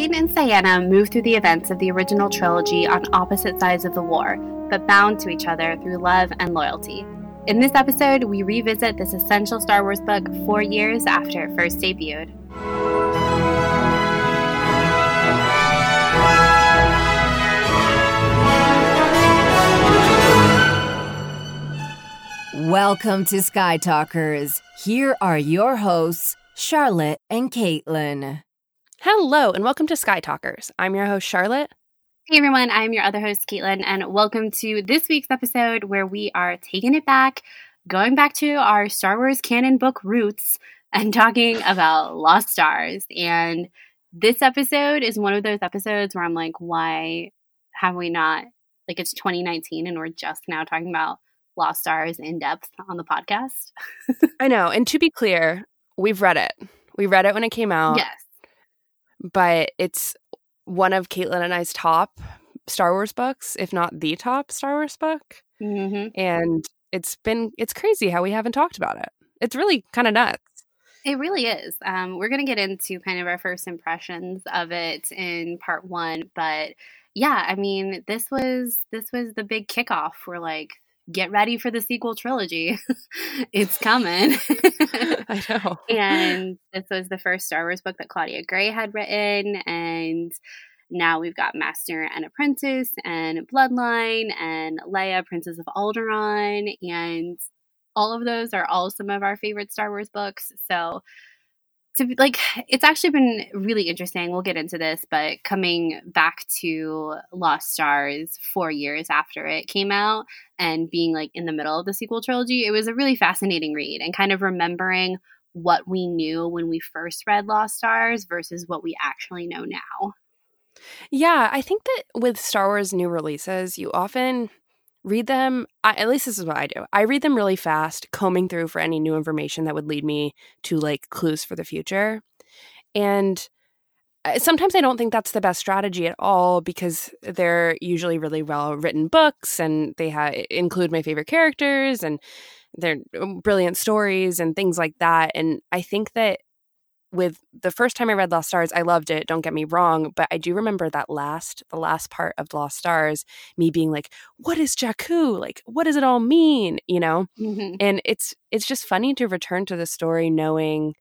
Thane and Ciena move through the events of the original trilogy on opposite sides of the war, but bound to each other through love and loyalty. In this episode, we revisit this essential Star Wars book four years after it first debuted. Welcome to Sky Talkers. Here are your hosts, Charlotte and Caitlin. Hello, and welcome to Sky Talkers. I'm your host, Charlotte. Hey everyone, I'm your other host, Caitlin, and welcome to this week's episode where we are taking it back, going back to our Star Wars canon book roots, and talking about Lost Stars. And this episode is one of those episodes where I'm like, why have we not, like, it's 2019 and we're just now talking about Lost Stars in depth on the podcast? I know. And to be clear, we've read it. We read it when it came out. yes. But it's one of Caitlin and I's top Star Wars books, if not the top Star Wars book. hmm And it's been it's crazy how we haven't talked about it. It's really kind of nuts. It really is. Um, we're going to get into kind of our first impressions of it in part one, but yeah, I mean, this was this was the big kickoff. We're like, get ready for the sequel trilogy. it's coming. I know. and this was the first Star Wars book that Claudia Gray had written, and now we've got Master and Apprentice and Bloodline and Leia, Princess of Alderaan, and all of those are all some of our favorite Star Wars books. So to like it's actually been really interesting. We'll get into this, but coming back to Lost Stars 4 years after it came out and being like in the middle of the sequel trilogy, it was a really fascinating read and kind of remembering what we knew when we first read Lost Stars versus what we actually know now. Yeah, I think that with Star Wars new releases, you often read them. I, at least this is what I do. I read them really fast, combing through for any new information that would lead me to like clues for the future. And uh, sometimes I don't think that's the best strategy at all because they're usually really well written books and they ha- include my favorite characters and they're um, brilliant stories and things like that. And I think that with the first time I read Lost Stars, I loved it. Don't get me wrong, but I do remember that last, the last part of Lost Stars, me being like, "What is Jakku? Like, what does it all mean?" You know. Mm-hmm. And it's it's just funny to return to the story knowing.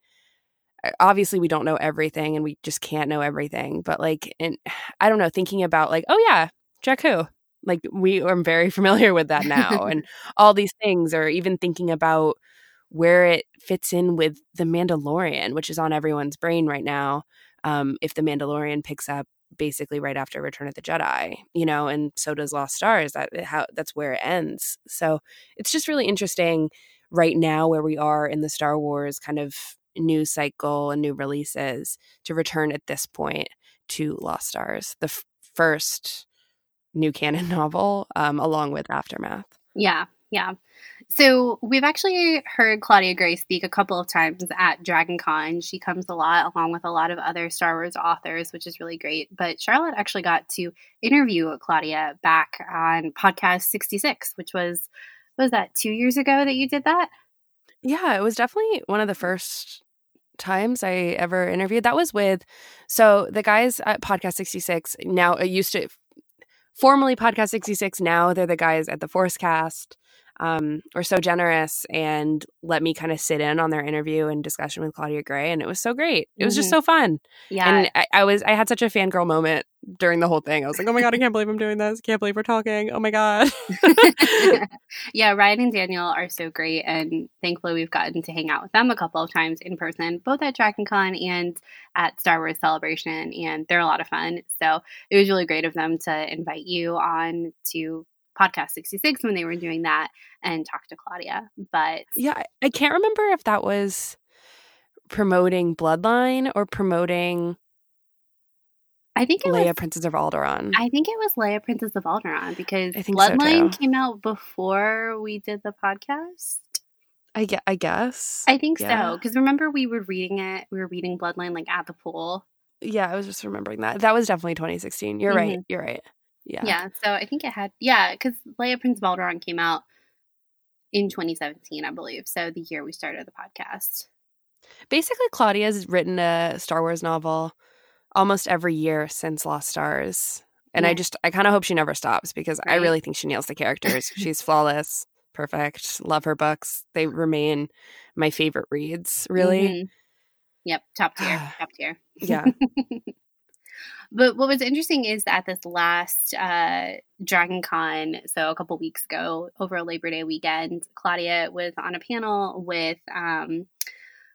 uh, Obviously, we don't know everything, and we just can't know everything. But like, and I don't know, thinking about like, oh yeah, Jakku. Like we are very familiar with that now, and all these things, or even thinking about where it fits in with the Mandalorian, which is on everyone's brain right now. Um, if the Mandalorian picks up basically right after Return of the Jedi, you know, and so does Lost Stars. That how that's where it ends. So it's just really interesting right now where we are in the Star Wars kind of new cycle and new releases to return at this point to Lost Stars, the f- first new canon novel, um, along with Aftermath. Yeah, yeah. So we've actually heard Claudia Gray speak a couple of times at Dragon Con. She comes a lot along with a lot of other Star Wars authors, which is really great. But Charlotte actually got to interview Claudia back on podcast 66, which was was that two years ago that you did that? Yeah, it was definitely one of the first times I ever interviewed. That was with so the guys at Podcast 66 now it used to formerly Podcast 66, now they're the guys at the Forcecast. Um, were so generous and let me kind of sit in on their interview and discussion with Claudia Gray, and it was so great. It was just Mhm. so fun, Yeah. and I, I was I had such a fangirl moment during the whole thing. I was like, oh my god, I can't believe I'm doing this. Can't believe we're talking. Oh my god. yeah, Ryan and Daniel are so great, and thankfully we've gotten to hang out with them a couple of times in person, both at DragonCon and at Star Wars Celebration, and they're a lot of fun. So it was really great of them to invite you on to Podcast 66 when they were doing that and talk to Claudia. But Yeah, I- can't remember if that was promoting Bloodline or promoting I think it Leia, was. Princess of Alderaan. I think it was Leia, Princess of Alderaan, because I think so, Bloodline too. came out before we did the podcast. I, gue- I guess. I think Yeah. so. Because remember, we were reading it. We were reading Bloodline like at the pool. yeah, I was just remembering that. That was definitely 2016. You're right. Mhm. You're right. Yeah. Yeah. so I think it had yeah, because Leia Prince of Alderaan came out in 2017, I believe. So the year we started the podcast. Basically, Claudia's written a Star Wars novel almost every year since Lost Stars. And Yeah. I just, I kind of hope she never stops because I really think she nails the characters. She's flawless, perfect. Love her books. They remain my favorite reads, really. Mhm. Yep, top tier, top tier. Yeah. But what was interesting is that this last uh, Dragon Con, so a couple weeks ago, over a Labor Day weekend, Claudia was on a panel with um,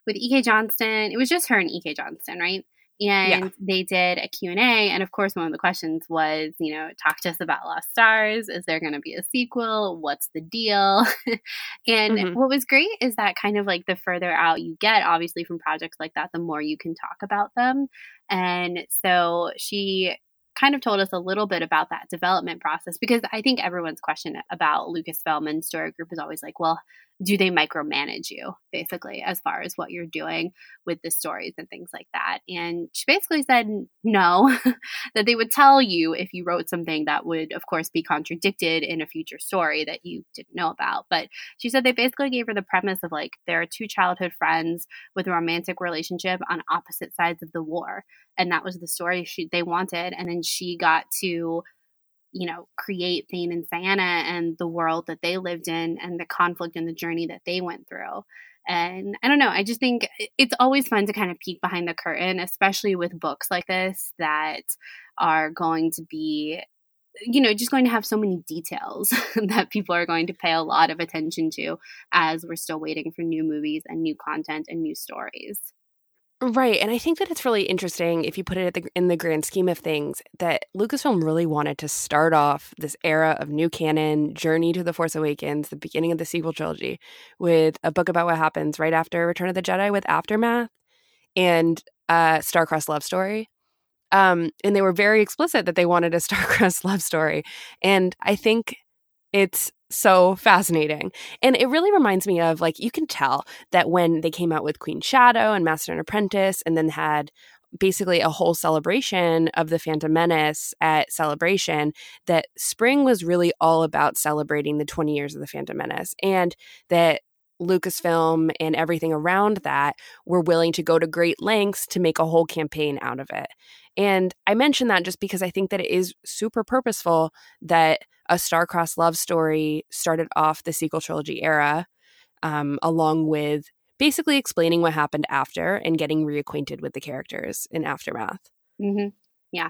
with E.K. Johnston. It was just her and E.K. Johnston, right? And they did a Q&A. And of course, one of the questions was, you know, talk to us about Lost Stars. Is there going to be a sequel? What's the deal? and Mhm. what was great is that kind of like the further out you get, obviously, from projects like that, the more you can talk about them. And so she kind of told us a little bit about that development process because I think everyone's question about Lucasfilm and Story Group is always like, well, do they micromanage you basically as far as what you're doing with the stories and things like that? And she basically said no, that they would tell you if you wrote something that would, of course, be contradicted in a future story that you didn't know about. But she said they basically gave her the premise of like, there are two childhood friends with a romantic relationship on opposite sides of the war and that was the story she they wanted and then she got to you know create Thane and Ciena and the world that they lived in and the conflict and the journey that they went through. And I don't know I just think it's always fun to kind of peek behind the curtain especially with books like this that are going to be you know just going to have so many details that people are going to pay a lot of attention to as we're still waiting for new movies and new content and new stories Right. And I think that it's really interesting if you put it the, in the grand scheme of things that Lucasfilm really wanted to start off this era of new canon, Journey to the Force Awakens, the beginning of the sequel trilogy, with a book about what happens right after Return of the Jedi with Aftermath and uh, Starcrossed Love Story. Um, and they were very explicit that they wanted a Starcrossed love story. And I think it's so fascinating. And it really reminds me of like, you can tell that when they came out with Queen Shadow and Master and Apprentice, and then had basically a whole celebration of the Phantom Menace at Celebration, that spring was really all about celebrating the 20 years of the Phantom Menace. And that Lucasfilm and everything around that were willing to go to great lengths to make a whole campaign out of it. And I mention that just because I think that it is super purposeful that a star-crossed love story started off the sequel trilogy era, um, along with basically explaining what happened after and getting reacquainted with the characters in aftermath. Mm-hmm. Yeah.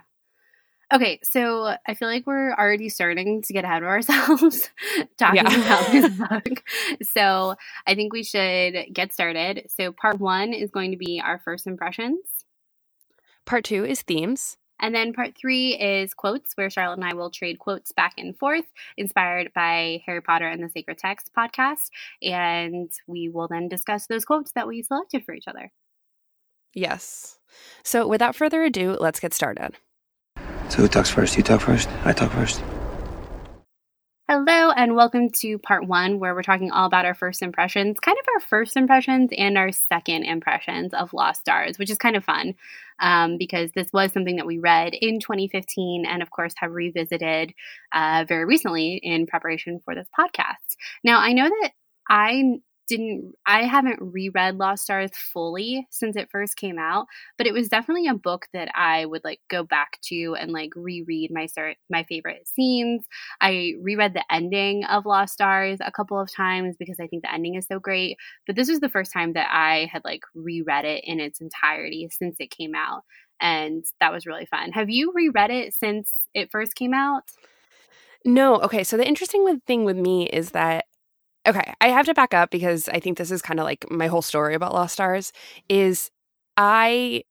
Okay, so I feel like we're already starting to get ahead of ourselves talking Yeah. about this book. So I think we should get started. So part one is going to be our first impressions. Part two is themes. And then part three is quotes, where Charlotte and I will trade quotes back and forth, inspired by Harry Potter and the Sacred Text podcast. And we will then discuss those quotes that we selected for each other. Yes. So without further ado, let's get started. So who talks first? You talk first? I talk first. Hello, and welcome to part one, where we're talking all about our first impressions, kind of our first impressions and our second impressions of Lost Stars, which is kind of fun um, because this was something that we read in 2015 and, of course, have revisited uh, very recently in preparation for this podcast. Now, I know that I didn't I haven't reread Lost Stars fully since it first came out, but it was definitely a book that I would like go back to and like reread my start my favorite scenes. I reread the ending of Lost Stars a couple of times because I think the ending is so great, but this was the first time that I had like reread it in its entirety since it came out. And that was really fun. Have you reread it since it first came out? No, okay. So the interesting thing with me is that okay, I have to back up because I think this is kind of like my whole story about Lost Stars is I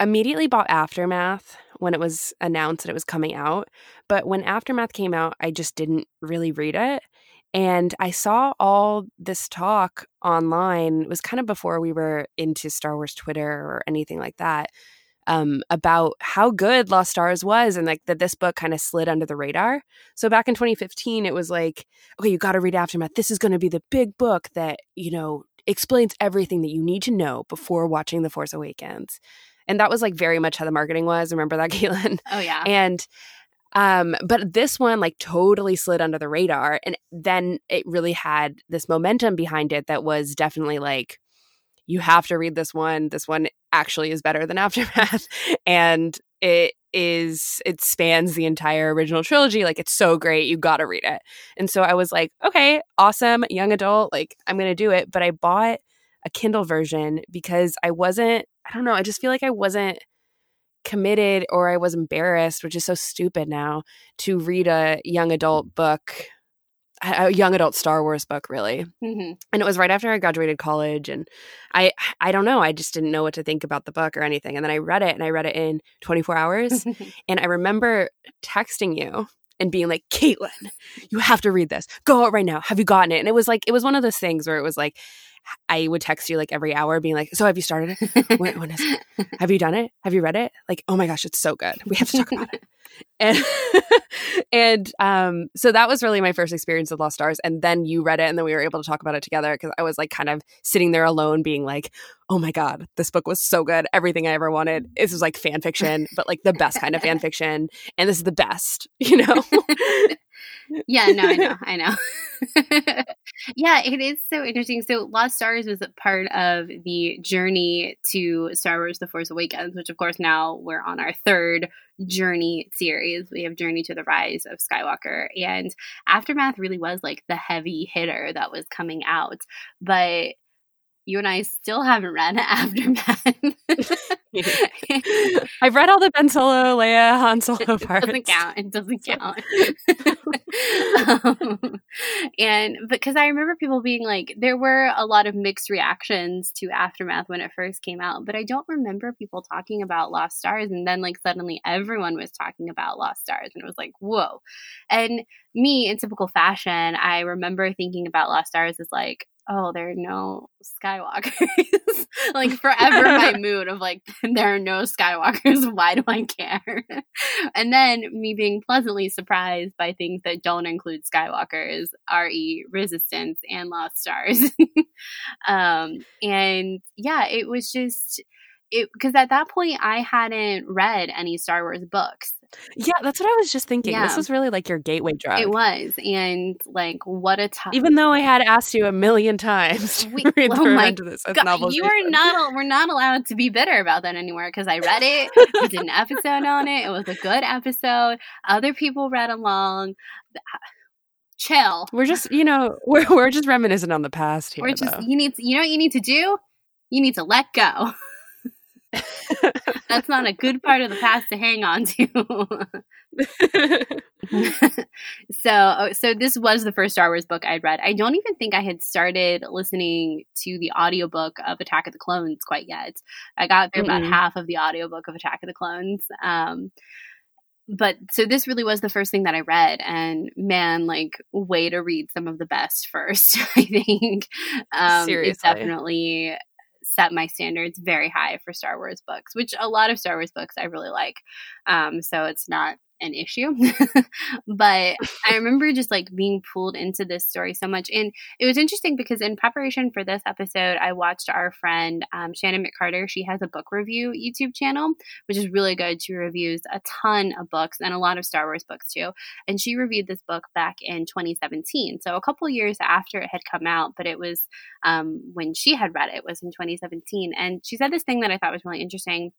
immediately bought Aftermath when it was announced that it was coming out, but when Aftermath came out, I just didn't really read it. And I saw all this talk online. It was kind of before we were into Star Wars Twitter or anything like that um, about how good Lost Stars was and like that this book kind of slid under the radar. So back in 2015, it was like, okay, you got to read Aftermath. This is going to be the big book that, you know, explains everything that you need to know before watching The Force Awakens. And that was like very much how the marketing was. Remember that, Caitlin? Oh yeah. And um but this one like totally slid under the radar and then it really had this momentum behind it that was definitely like you have to read this one. This one actually is better than Aftermath. and it is it spans the entire original trilogy like it's so great you got to read it and so i was like okay awesome young adult like i'm gonna do it but i bought a kindle version because i wasn't i don't know i just feel like i wasn't committed or i was embarrassed which is so stupid now to read a young adult book a young adult Star Wars book, really. Mm-hmm. And it was right after I graduated college, and I I don't know, I just didn't know what to think about the book or anything. And then I read it, and I read it in 24 hours, and I remember texting you and being like, Caitlin, you have to read this. Go out right now. Have you gotten it? And it was like it was one of those things where it was like. I would text you like every hour, being like, "So have you started it? when, when is it? Have you done it? Have you read it? Like, oh my gosh, it's so good. We have to talk about it." and and um so that was really my first experience with lost stars and then you read it and then we were able to talk about it together because i was like kind of sitting there alone being like oh my god this book was so good everything i ever wanted this was like fan fiction but like the best kind of fan fiction and this is the best you know yeah, no, I know, I know. yeah, it is so interesting. So, Lost Stars was a part of the journey to Star Wars: The Force Awakens, which, of course, now we're on our third journey series. We have Journey to the Rise of Skywalker, and Aftermath really was like the heavy hitter that was coming out, but you and I still haven't read Aftermath. I've read all the Ben Solo, Leia, Han Solo parts. It doesn't count. It doesn't count. um, and because I remember people being like, there were a lot of mixed reactions to Aftermath when it first came out, but I don't remember people talking about Lost Stars. And then, like, suddenly everyone was talking about Lost Stars, and it was like, whoa. And me, in typical fashion, I remember thinking about Lost Stars as like, oh, there are no Skywalkers. like forever my mood of like, there are no Skywalkers. Why do I care? and then me being pleasantly surprised by things that don't include Skywalkers, RE, Resistance, and Lost Stars. um, and yeah, it was just it because at that point I hadn't read any Star Wars books. Yeah, that's what I was just thinking. Yeah. This was really like your gateway drug. It was, and like what a time. Even though I had asked you a million times we, to read oh my this God, you are not. We're not allowed to be bitter about that anymore because I read it. we did an episode on it. It was a good episode. Other people read along. Uh, chill. We're just, you know, we're we're just reminiscent on the past here. We're just. Though. You need. To, you know what you need to do. You need to let go. That's not a good part of the past to hang on to. so, oh, so this was the first Star Wars book I'd read. I don't even think I had started listening to the audiobook of Attack of the Clones quite yet. I got through mm-hmm. about half of the audiobook of Attack of the Clones. Um, but so this really was the first thing that I read, and man, like way to read some of the best first. I think um, Seriously. it's definitely set my standards very high for Star Wars books, which a lot of Star Wars books I really like. Um, so it's not an issue. but I remember just like being pulled into this story so much. And it was interesting because in preparation for this episode, I watched our friend um, Shannon McCarter. She has a book review YouTube channel, which is really good. She reviews a ton of books and a lot of Star Wars books too. And she reviewed this book back in 2017. So a couple years after it had come out, but it was um, when she had read it, it was in 2017. And she said this thing that I thought was really interesting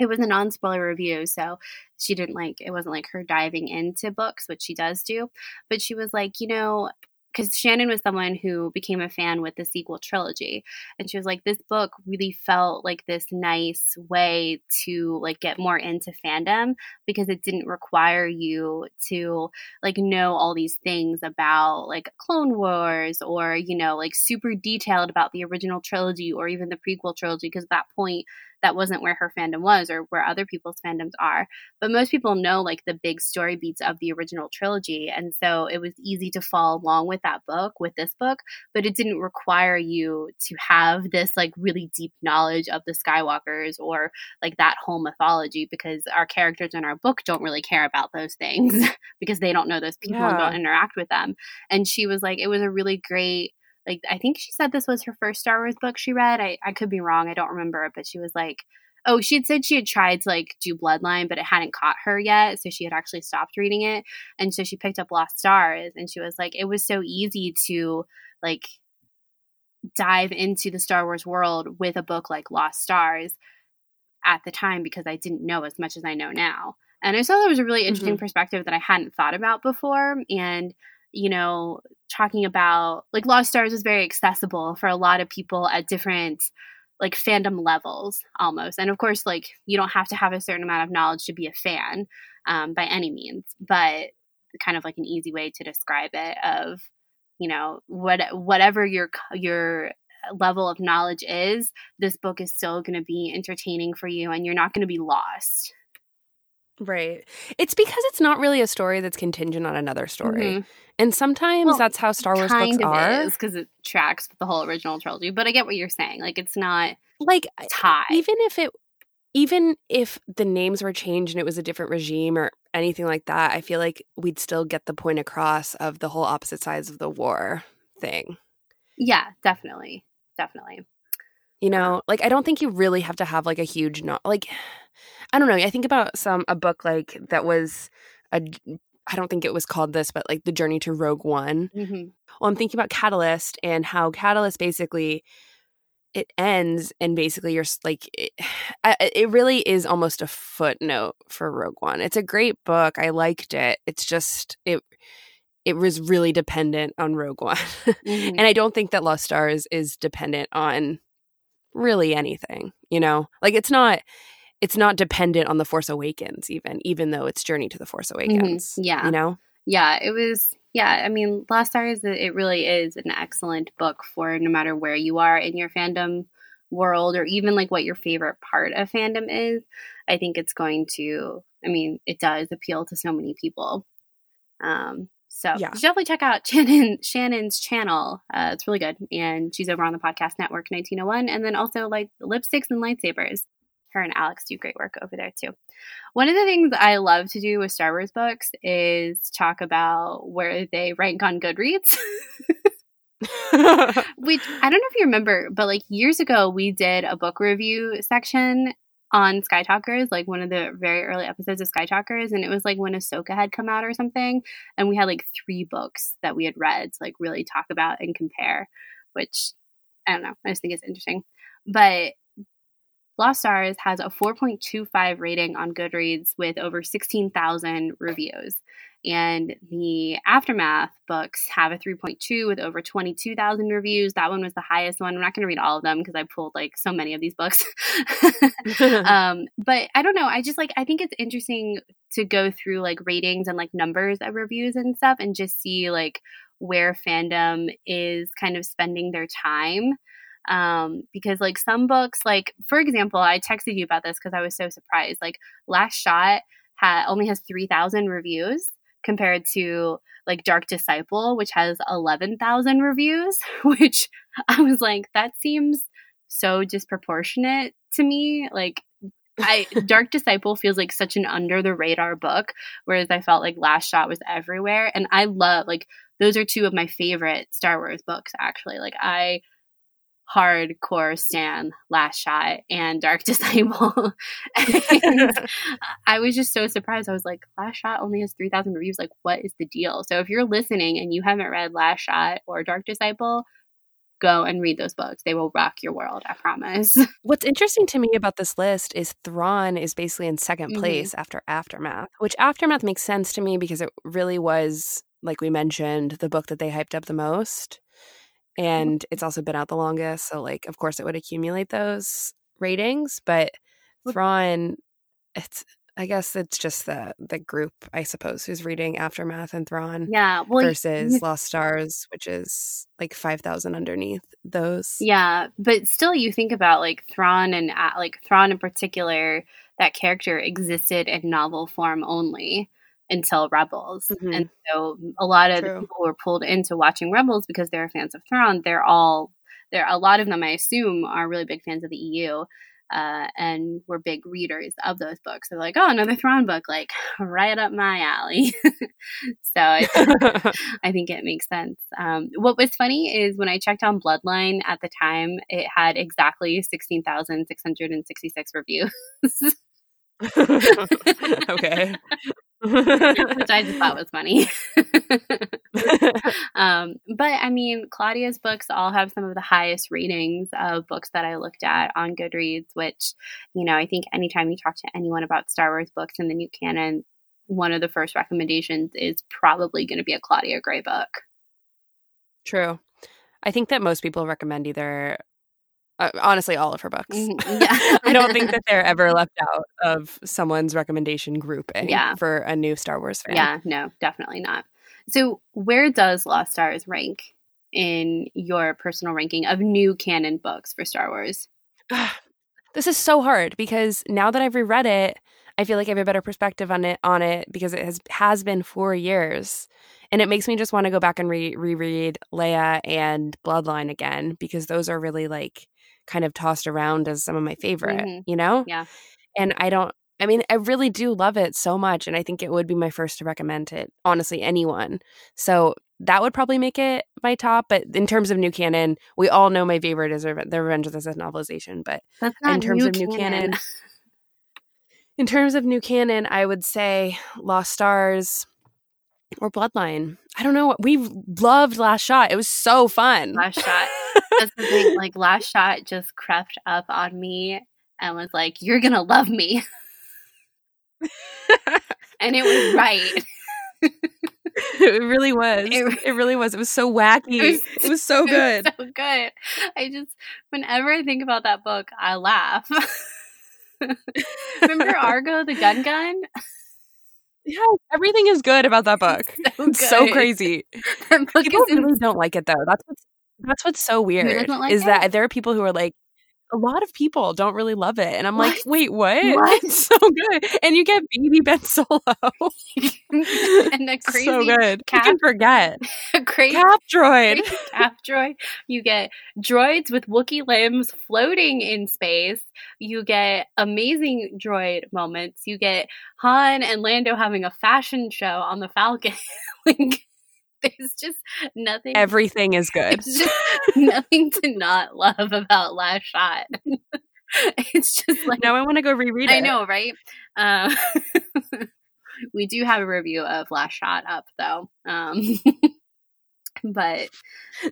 it was a non spoiler review, so she didn't like it wasn't like her diving into books, which she does do. But she was like, you know, because Shannon was someone who became a fan with the sequel trilogy. And she was like, this book really felt like this nice way to like get more into fandom because it didn't require you to like know all these things about like Clone Wars or, you know, like super detailed about the original trilogy or even the prequel trilogy. Because at that point, that wasn't where her fandom was or where other people's fandoms are. But most people know like the big story beats of the original trilogy. And so it was easy to follow along with that book, with this book, but it didn't require you to have this like really deep knowledge of the Skywalkers or like that whole mythology because our characters in our book don't really care about those things because they don't know those people yeah. and don't interact with them. And she was like, it was a really great like I think she said this was her first Star Wars book she read. I, I could be wrong, I don't remember, but she was like oh, she had said she had tried to like do Bloodline, but it hadn't caught her yet. So she had actually stopped reading it. And so she picked up Lost Stars and she was like, it was so easy to like dive into the Star Wars world with a book like Lost Stars at the time because I didn't know as much as I know now. And I saw that was a really interesting mm-hmm. perspective that I hadn't thought about before. And, you know, talking about like Lost Stars was very accessible for a lot of people at different like fandom levels almost. And of course, like you don't have to have a certain amount of knowledge to be a fan um, by any means, but kind of like an easy way to describe it of, you know, what whatever your your level of knowledge is, this book is still going to be entertaining for you and you're not going to be lost. Right. It's because it's not really a story that's contingent on another story. Mm-hmm. And sometimes well, that's how Star Wars books are. because it tracks with the whole original trilogy. But I get what you're saying. Like it's not like tie. Even if it even if the names were changed and it was a different regime or anything like that, I feel like we'd still get the point across of the whole opposite sides of the war thing. Yeah, definitely. Definitely. You know, like I don't think you really have to have like a huge not like I don't know. I think about some a book like that was a I don't think it was called this, but like the journey to Rogue One. Mm-hmm. Well, I'm thinking about Catalyst and how Catalyst basically it ends and basically you're like it, it really is almost a footnote for Rogue One. It's a great book. I liked it. It's just it it was really dependent on Rogue One. Mm-hmm. and I don't think that Lost Stars is dependent on really anything, you know? Like it's not it's not dependent on the force awakens even even though it's journey to the force mm-hmm. awakens mm-hmm. yeah you know yeah it was yeah i mean lost stars it really is an excellent book for no matter where you are in your fandom world or even like what your favorite part of fandom is i think it's going to i mean it does appeal to so many people um so yeah. definitely check out Shannon Shannon's channel. Uh, it's really good, and she's over on the podcast network 1901, and then also like lipsticks and lightsabers her and Alex do great work over there too. One of the things I love to do with Star Wars books is talk about where they rank on Goodreads. Which I don't know if you remember, but like years ago, we did a book review section on Sky Talkers, like one of the very early episodes of Sky Talkers, and it was like when Ahsoka had come out or something, and we had like three books that we had read to like really talk about and compare, which I don't know, I just think it's interesting. But Lost Stars has a 4.25 rating on Goodreads with over 16,000 reviews. And the Aftermath books have a 3.2 with over 22,000 reviews. That one was the highest one. I'm not going to read all of them because I pulled like so many of these books. um, but I don't know. I just like, I think it's interesting to go through like ratings and like numbers of reviews and stuff and just see like where fandom is kind of spending their time um, because like some books like for example i texted you about this because i was so surprised like last shot ha- only has 3000 reviews compared to like dark disciple which has 11000 reviews which i was like that seems so disproportionate to me like I Dark Disciple feels like such an under the radar book, whereas I felt like Last Shot was everywhere. And I love like those are two of my favorite Star Wars books actually. Like I hardcore stan last shot and dark disciple. And i was just so surprised. I was like last shot only has 3000 reviews. Like what is the deal? So if you're listening and you haven't read last shot or dark disciple go and read those books. They will rock your world i promise. What's interesting to me about this list is thrawn is basically in 2nd mm-hmm. place after aftermath which aftermath makes sense to me because it really was like we mentioned the book that they hyped up the most. And it's also been out the longest. So, like, of course, it would accumulate those ratings. But Thrawn, it's I guess it's just the the group, I suppose, who's reading Aftermath and Thrawn. Yeah, well, versus Lost Stars, which is like five thousand underneath those. Yeah, but still, you think about like Thrawn and uh, like Thrawn in particular. That character existed in novel form only until Rebels. Mm-hmm. And so a lot of people who were pulled into watching Rebels because they're fans of Thrawn, they're all there a lot of them I assume are really big fans of the EU. Uh, and were big readers of those books. They're like, oh, another Thrawn book, like right up my alley. so I, I, think it makes sense. Um, what was funny is when I checked on Bloodline at the time, it had exactly 16,666 reviews. okay. which I just thought was funny. um, but I mean, Claudia's books all have some of the highest ratings of books that I looked at on Goodreads, which, you know, I think anytime you talk to anyone about Star Wars books in the new canon, one of the first recommendations is probably going to be a Claudia Gray book. True. I think that most people recommend either uh, honestly all of her books. Mm-hmm. Yeah. I don't think that they're ever left out of someone's recommendation grouping Yeah. for a new Star Wars fan. Yeah, no, definitely not. So, where does Lost Stars rank in your personal ranking of new canon books for Star Wars? this is so hard because now that I've reread it, I feel like I have a better perspective on it on it because it has has been four years. And it makes me just want to go back and re- reread Leia and Bloodline again because those are really like kind of tossed around as some of my favorite, Mhm. you know? Yeah. And I don't I mean, I really do love it so much and I think it would be my first to recommend it, honestly, anyone. So that would probably make it my top, but in terms of new canon, we all know my favorite is the Revenge of the Sith novelization, but in terms of new canon. In terms of new canon, I would say Lost Stars or Bloodline. I don't know. We loved Last Shot. It was so fun. Last Shot. That's the thing. Like, Last Shot just crept up on me and was like, You're going to love me. and it was right. it really was. It- It, really was. It was so wacky. It was, so it good. was so good. I just, whenever I think about that book, I laugh. Remember Argo, the gun gun? Yeah, everything is good about that book. So It's so crazy. People really don't like it though. That's what's that's what's so weird. like is it? that there are people who are like a lot of people don't really love it. And I'm like, wait, what? What? It's so good. And you get baby Ben Solo. and a crazy, so good. cap- You can forget. a crazy Cap droid. crazy cap droid. You get droids with Wookiee limbs floating in space. You get amazing droid moments. You get Han and Lando having a fashion show on the Falcon. like, there's just nothing. Everything is good. It's just nothing to not love about Last Shot. it's just like Now I want to go reread it. I know, right? Uh, we do have a review of Last Shot up, though. Um, but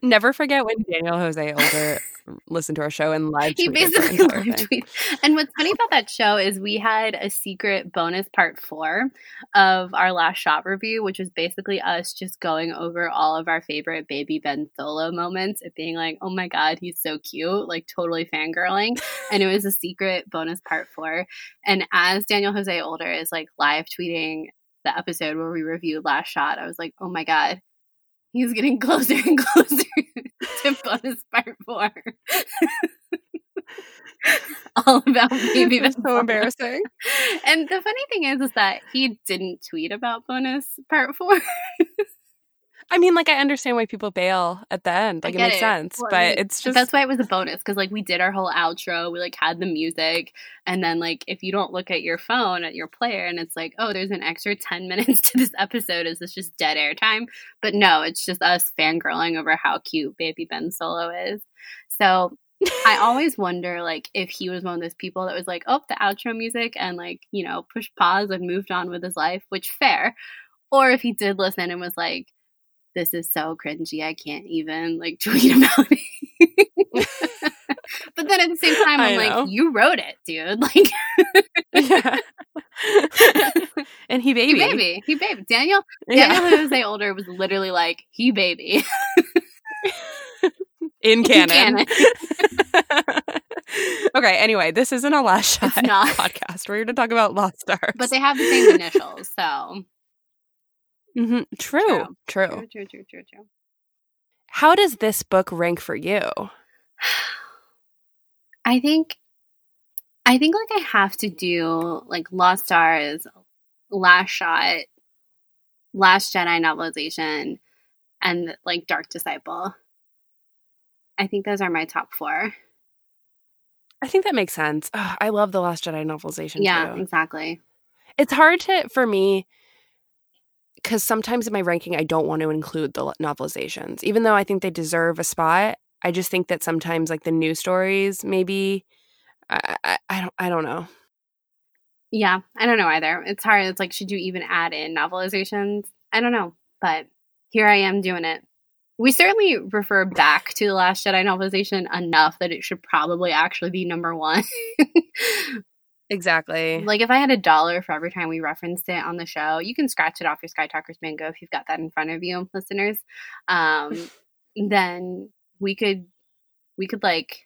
Never forget when Daniel Jose Older listened to our show and live he basically live thing. tweet. And what's funny about that show is we had a secret bonus part four of our last shot review, which was basically us just going over all of our favorite baby Ben Solo moments and being like, oh my God, he's so cute, like totally fangirling. and it was a secret bonus part four. And as Daniel Jose Older is like live tweeting the episode where we reviewed last shot, I was like, oh my God. He's getting closer and closer bonus part four. All about baby It's so embarrassing. And the funny thing is, is that he didn't tweet about bonus part four. I mean, like I understand why people bail at the end. Like it makes it. sense. Well, I but mean, it's just that's why it was a bonus because like we did our whole outro, we like had the music, and then like if you don't look at your phone at your player and it's like, oh, there's an extra ten minutes to this episode, is this just dead air time? But no, it's just us fangirling over how cute Baby Ben Solo is. So I always wonder like if he was one of those people that was like, oh, the outro music and like, you know, push pause and moved on with his life, which fair. Or if he did listen and was like, this is so cringy, I can't even like tweet about it. but then at the same time, I'm like, you wrote it, dude. Like, yeah. and he baby. he baby, he baby. Daniel, Daniel Yeah. Jose Older was literally like, he baby. in canon. canon. okay, anyway, this isn't a last shot podcast. We're here to talk about Lost Stars. but they have the same initials, so Mhm. True, True. true. true, true, true, true, true. How does this book rank for you? I think I think like I have to do like Lost Stars, Last Shot, Last Jedi novelization, and like Dark Disciple. I think those are my top four. I think that makes sense. Ugh, I love the Last Jedi novelization Yeah, too. exactly. It's hard to for me because sometimes in my ranking I don't want to include the novelizations, even though I think they deserve a spot. I just think that sometimes like the new stories maybe I I, I don't I don't know. Yeah, I don't know either. It's hard. It's like, should you even add in novelizations? I don't know, but here I am doing it. We certainly refer back to the Last Jedi novelization enough that it should probably actually be number one. exactly. Like if I had a dollar for every time we referenced it on the show, you can scratch it off your Sky Talkers bingo if you've got that in front of you, listeners. Um, then we could we could like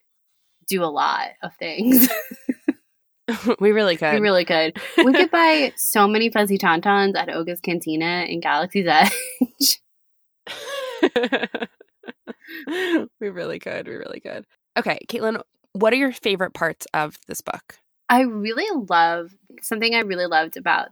do a lot of things. we really could. We really could. We could buy so many fuzzy tauntauns at Oga's Cantina in Galaxy's Edge. we really could. We really could. Okay, Caitlin, what are your favorite parts of this book? I really love something I really loved about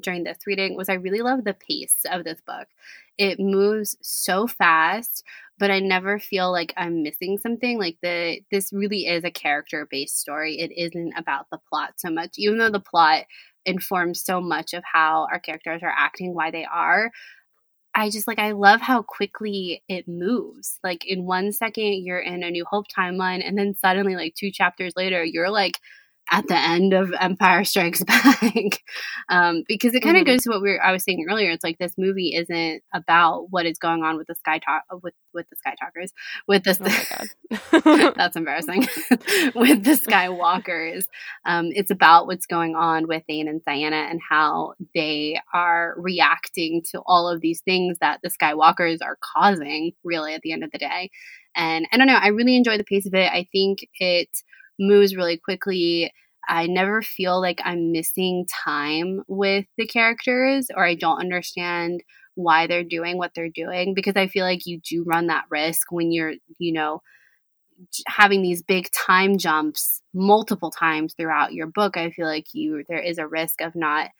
during this reading was I really love the pace of this book. It moves so fast, but I never feel like I'm missing something. Like the this really is a character based story. It isn't about the plot so much, even though the plot informs so much of how our characters are acting, why they are. I just like I love how quickly it moves. Like in one second you're in a New Hope timeline, and then suddenly, like two chapters later, you're like at the end of Empire Strikes Back, um, because it kind of mm-hmm. goes to what we were, I was saying earlier. It's like this movie isn't about what is going on with the Sky Talk with with the Sky Talkers with this. Oh that's embarrassing. with the Skywalkers, um, it's about what's going on with Thane and Ciena and how they are reacting to all of these things that the Skywalkers are causing. Really, at the end of the day, and I don't know. I really enjoy the pace of it. I think it moves really quickly. I never feel like I'm missing time with the characters or I don't understand why they're doing what they're doing because I feel like you do run that risk when you're, you know, having these big time jumps multiple times throughout your book. I feel like you there is a risk of not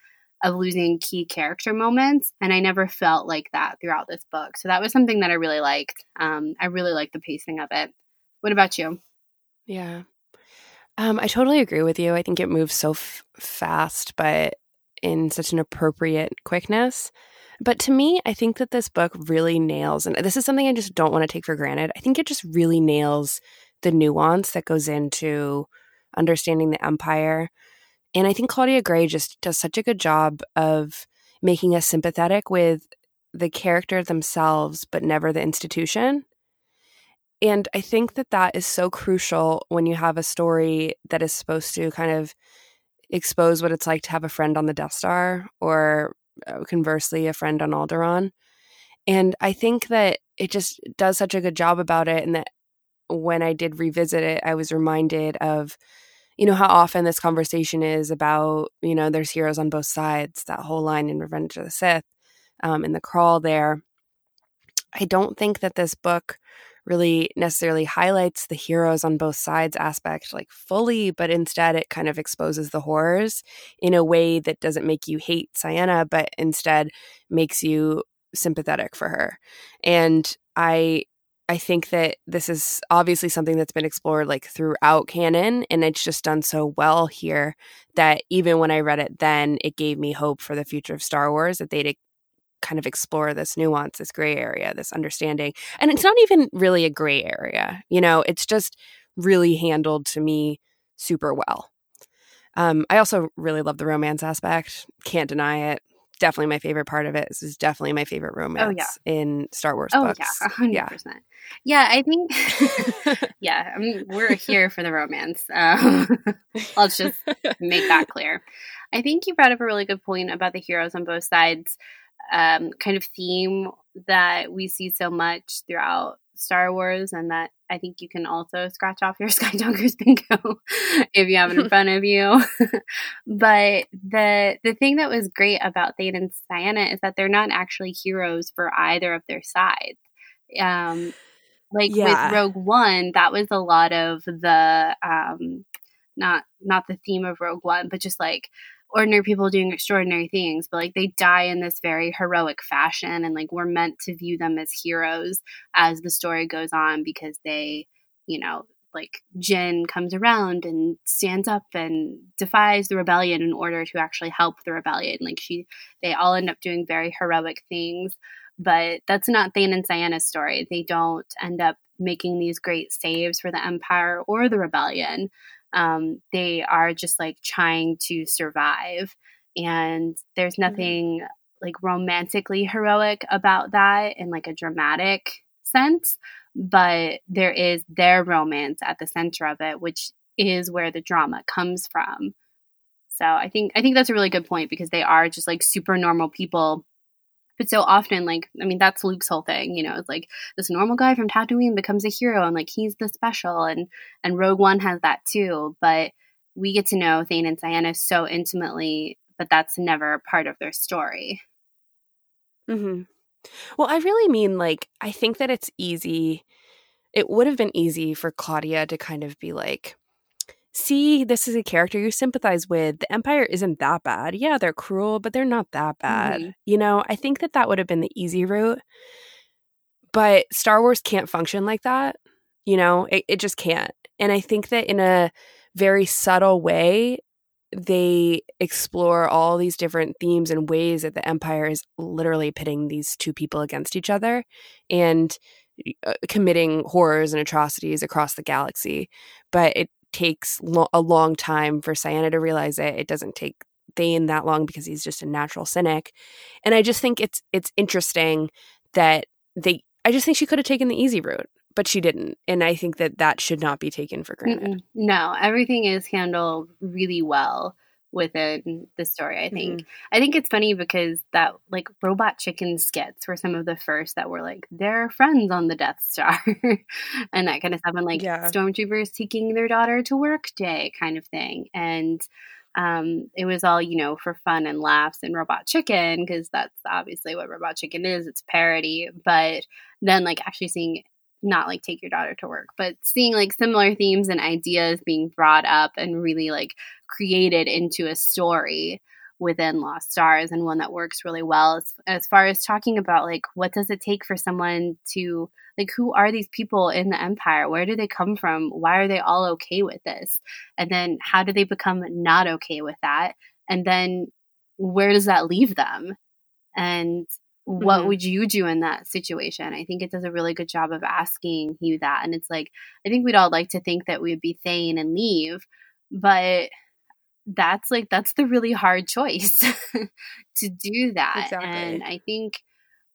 of losing key character moments and I never felt like that throughout this book. So that was something that I really liked. Um I really liked the pacing of it. What about you? Yeah. Um, I totally agree with you. I think it moves so f- fast, but in such an appropriate quickness. But to me, I think that this book really nails, and this is something I just don't want to take for granted. I think it just really nails the nuance that goes into understanding the empire. And I think Claudia Gray just does such a good job of making us sympathetic with the character themselves, but never the institution. And I think that that is so crucial when you have a story that is supposed to kind of expose what it's like to have a friend on the Death Star or uh, conversely, a friend on Alderaan. And I think that it just does such a good job about it. And that when I did revisit it, I was reminded of, you know, how often this conversation is about, you know, there's heroes on both sides, that whole line in Revenge of the Sith, um, in the crawl there. I don't think that this book really necessarily highlights the heroes on both sides aspect like fully, but instead it kind of exposes the horrors in a way that doesn't make you hate Ciena, but instead makes you sympathetic for her. And I I think that this is obviously something that's been explored like throughout canon and it's just done so well here that even when I read it then it gave me hope for the future of Star Wars that they'd kind of explore this nuance, this gray area, this understanding. And it's not even really a gray area, you know, it's just really handled to me super well. Um, I also really love the romance aspect. Can't deny it. Definitely my favorite part of it. This is definitely my favorite romance oh, yeah. in Star Wars oh, books. yeah, 100%. Yeah. Yeah, I think, yeah, I mean, we're here for the romance. Um, let's just make that clear. I think you brought up a really good point about the heroes on both sides um, kind of theme that we see so much throughout Star Wars, and that I think you can also scratch off your Sky bingo if you have it in front of you. but the the thing that was great about Thane and Ciena is that they're not actually heroes for either of their sides. Um, like yeah. with Rogue One, that was a lot of the um, not not the theme of Rogue One, but just like ordinary people doing extraordinary things, but like they die in this very heroic fashion. And like we're meant to view them as heroes as the story goes on because they, you know, like Jyn comes around and stands up and defies the rebellion in order to actually help the rebellion. Like she, they all end up doing very heroic things, but that's not Thane and Ciena's story. They don't end up making these great saves for the Empire or the rebellion. Um, they are just like trying to survive. And there's mm-hmm. nothing mm-hmm. like romantically heroic about that in like a dramatic sense, but there is their romance at the center of it, which is where the drama comes from. So I think I think that's a really good point because they are just like super normal people. But so often, like, I mean, that's Luke's whole thing, you know, it's like this normal guy from Tatooine becomes a hero and like he's the special and and Rogue One has that too. But we get to know Thane and Ciena so intimately, but that's never part of their story. Mm-hmm. Well, I really mean like I think that it's easy. It would have been easy for Claudia to kind of be like, see, this is a character you sympathize with. The Empire isn't that bad. Yeah, they're cruel, but they're not that bad. Mm-hmm. You know, I think that that would have been the easy route. But Star Wars can't function like that. You know, it, it just can't. And I think that in a very subtle way, they explore all these different themes and ways that the Empire is literally pitting these two people against each other and uh, committing horrors and atrocities across the galaxy. But it takes lo- a long time for Ciena to realize it. It doesn't take Thane that long because he's just a natural cynic. And I just think it's it's interesting that they I just think she could have taken the easy route, but she didn't. And I think that that should not be taken for granted. No, everything is handled really well within the story i think mm-hmm. i think it's funny because that like robot chicken skits were some of the first that were like they're friends on the death star and that kind of stuff and like yeah. stormtroopers taking their daughter to work day kind of thing and um, it was all you know for fun and laughs and robot chicken because that's obviously what robot chicken is it's parody but then like actually seeing not like take your daughter to work, but seeing like similar themes and ideas being brought up and really like created into a story within Lost Stars and one that works really well as, as far as talking about like what does it take for someone to like who are these people in the empire where do they come from why are they all okay with this and then how do they become not okay with that and then where does that leave them and what mm-hmm. would you do in that situation? I think it does a really good job of asking you that. And it's like, I think we'd all like to think that we'd be Thane and leave, but that's like, that's the really hard choice to do that. Exactly. And I think,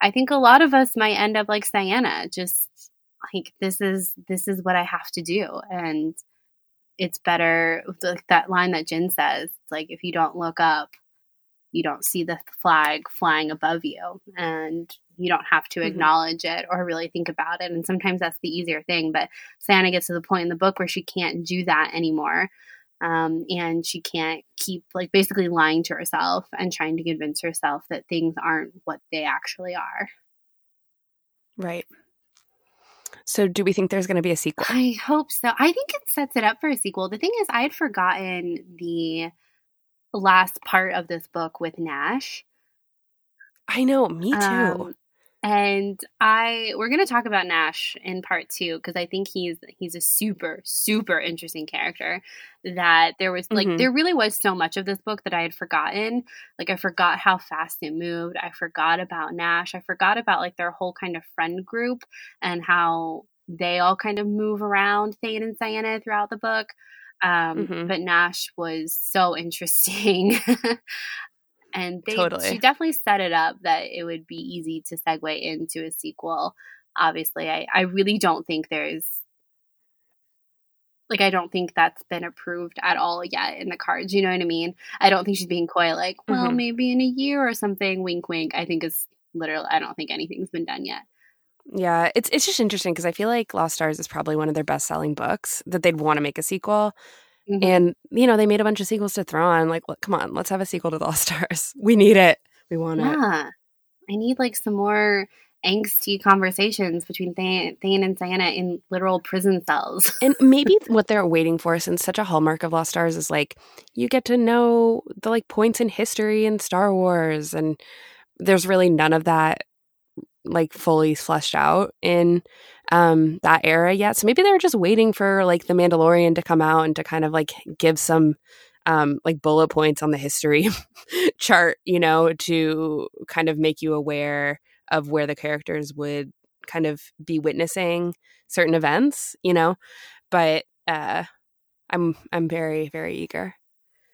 I think a lot of us might end up like Ciena, just like, this is, this is what I have to do. And it's better, like that line that Jyn says, like, if you don't look up, you don't see the flag flying above you and you don't have to mm-hmm. acknowledge it or really think about it and sometimes that's the easier thing but Ciena gets to the point in the book where she can't do that anymore um, and she can't keep like basically lying to herself and trying to convince herself that things aren't what they actually are. Right. So do we think there's going to be a sequel? I hope so. I think it sets it up for a sequel. The thing is i had forgotten the last part of this book with Nash. I know, me too. Um, and I we're going to talk about Nash in part 2 because I think he's he's a super super interesting character that there was like mm-hmm. there really was so much of this book that I had forgotten. Like I forgot how fast it moved. I forgot about Nash. I forgot about like their whole kind of friend group and how they all kind of move around Thane and Ciena throughout the book. Um, mm-hmm. But Nash was so interesting. and they, totally. she definitely set it up that it would be easy to segue into a sequel. Obviously, I, I really don't think there's like I don't think that's been approved at all yet in the cards. You know what I mean? I don't think she's being coy like, well, mm-hmm. maybe in a year or something, wink wink. I think is literally I don't think anything's been done yet. Yeah, it's it's just interesting because I feel like Lost Stars is probably one of their best selling books that they'd want to make a sequel. Mm-hmm. And you know, they made a bunch of sequels to Thrawn. Like, look, come on, let's have a sequel to The Lost Stars. We need it. We want yeah. it. Yeah, I need like some more angsty conversations between Thane, and Ciena in literal prison cells. and maybe what they're waiting for, since such a hallmark of Lost Stars is like you get to know the like points in history in Star Wars, and there's really none of that like fully fleshed out in um that era yet. So maybe they were just waiting for like the Mandalorian to come out and to kind of like give some um like bullet points on the history chart, you know, to kind of make you aware of where the characters would kind of be witnessing certain events, you know. But uh I'm I'm very very eager.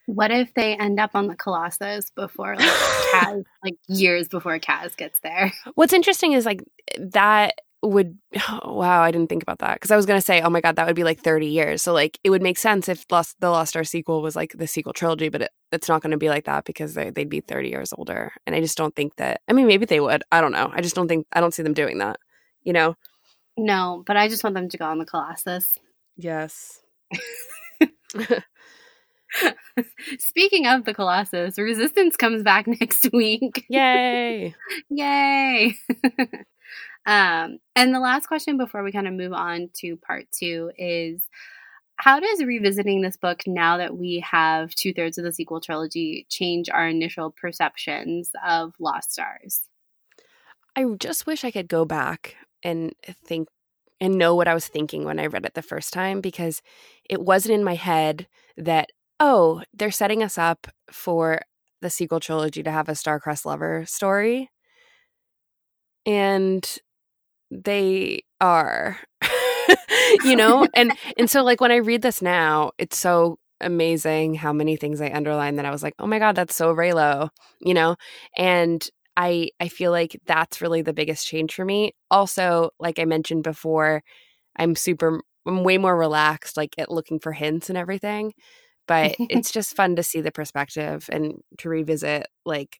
What if they end up on the Colossus before like Kaz, like years before Kaz gets there? What's interesting is like that would oh, wow i didn't think about that. Because i was going to say oh my god that would be like 30 years. So like it would make sense if lost the lost star sequel was like the sequel trilogy but it, it's not going to be like that because they, they'd be 30 years older. And i just don't think that i mean maybe they would. I don't know. I just don't think i don't see them doing that you know? No but i just want them to go on the colossus. Yes Speaking of the Colossus, Resistance comes back next week. Yay! Yay! Um, and the last question before we kind of move on to part two is how does revisiting this book now that we have two thirds of the sequel trilogy change our initial perceptions of Lost Stars? I just wish I could go back and think and know what I was thinking when I read it the first time because it wasn't in my head that, oh, they're setting us up for the sequel trilogy to have a star-crossed lover story. And they are you know? And and so like when i read this now it's so amazing how many things i underline that i was like oh my god that's so reylo you know? And i i feel like that's really the biggest change for me. Also like i mentioned before i'm super i'm way more relaxed like at looking for hints and everything but it's just fun to see the perspective and to revisit like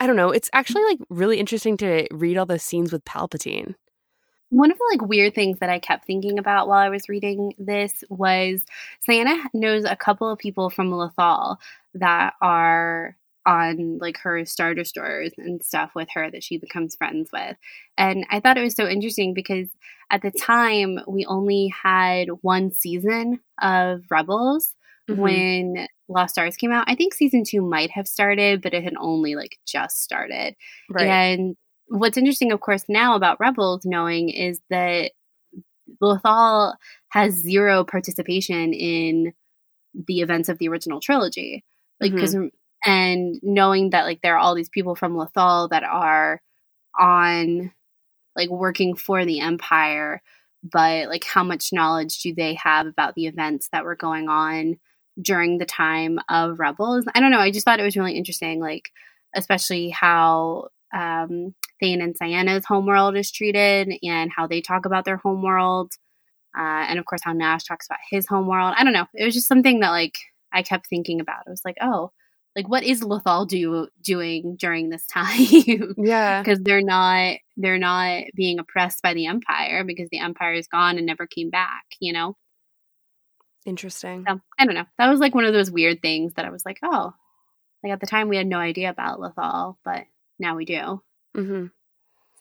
I don't know. It's actually like really interesting to read all the scenes with Palpatine. One of the like weird things that I kept thinking about while I was reading this was Ciena knows a couple of people from Lothal that are on like her star destroyers and stuff with her that she becomes friends with. And I thought it was so interesting because at the time we only had one season of Rebels mm-hmm. when Lost Stars came out. I think season two might have started, but it had only like just started. Right. And what's interesting, of course, now about Rebels knowing is that Lothal has zero participation in the events of the original trilogy. Like, because, mm-hmm. and knowing that like there are all these people from Lothal that are on, like, working for the Empire, but like, how much knowledge do they have about the events that were going on during the time of Rebels. I don't know. I just thought it was really interesting, like especially how um, Thane and Ciena's homeworld is treated, and how they talk about their homeworld, uh, and of course how Nash talks about his homeworld. I don't know. It was just something that like I kept thinking about. It was like, oh, like what is Lothal do doing during this time? yeah, because they're not they're not being oppressed by the Empire because the Empire is gone and never came back. You know. Interesting. So, I don't know. That was like one of those weird things that I was like, oh, like at the time we had no idea about Lothal, but now we do. Mm-hmm.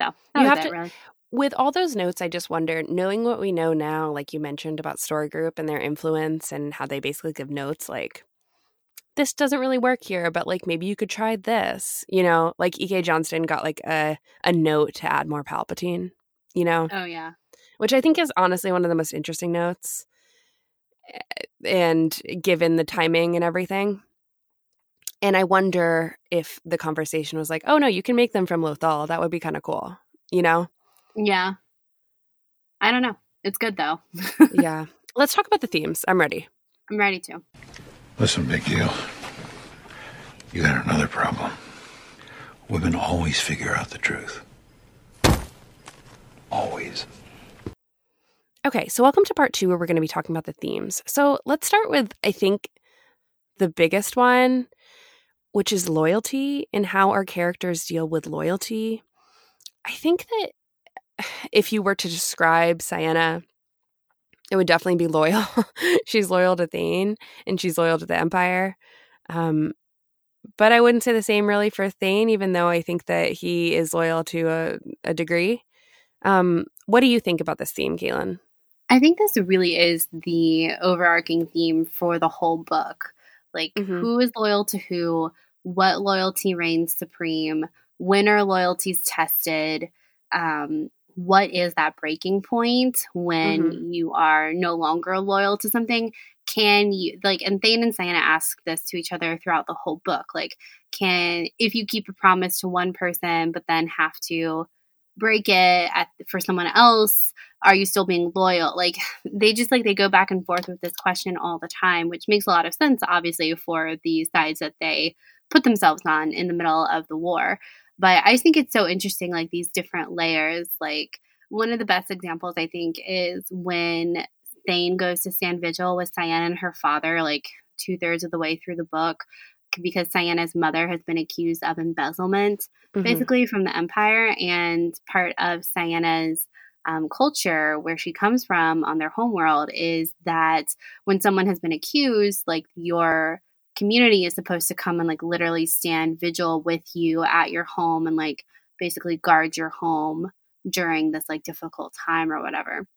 So you have it, to. Really. With all those notes, I just wonder, knowing what we know now, like you mentioned about Story Group and their influence and how they basically give notes, like this doesn't really work here, but like maybe you could try this. You know, like E.K. Johnston got like a a note to add more Palpatine. You know. Oh yeah. Which I think is honestly one of the most interesting notes and given the timing and everything. And I wonder if the conversation was like, oh no, you can make them from Lothal. That would be kind of cool, you know? Yeah. I don't know. It's good though. yeah. Let's talk about the themes. I'm ready. I'm ready to. Listen, big deal. You got another problem. Women always figure out the truth. Always. Okay, so welcome to part two where we're going to be talking about the themes. So let's start with, I think, the biggest one, which is loyalty and how our characters deal with loyalty. I think that if you were to describe Ciena, it would definitely be loyal. she's loyal to Thane and she's loyal to the Empire. Um, but I wouldn't say the same really for Thane, even though I think that he is loyal to a, a degree. Um, what do you think about this theme, Kaylin? I think this really is the overarching theme for the whole book. Like, mm-hmm. who is loyal to who? What loyalty reigns supreme? When are loyalties tested? Um, what is that breaking point when mm-hmm. you are no longer loyal to something? Can you, like, and Thane and Ciena ask this to each other throughout the whole book. Like, can, if you keep a promise to one person, but then have to break it at, for someone else? Are you still being loyal? Like they just like they go back and forth with this question all the time which makes a lot of sense obviously for the sides that they put themselves on in the middle of the war. But i think it's so interesting like these different layers. Like one of the best examples i think is when thane goes to stand vigil with Ciena and her father like two-thirds of the way through the book because Ciena's mother has been accused of embezzlement, mm-hmm. basically from the empire. And part of Ciena's um, culture, where she comes from on their homeworld, is that when someone has been accused, like your community is supposed to come and like literally stand vigil with you at your home and like basically guard your home during this like difficult time or whatever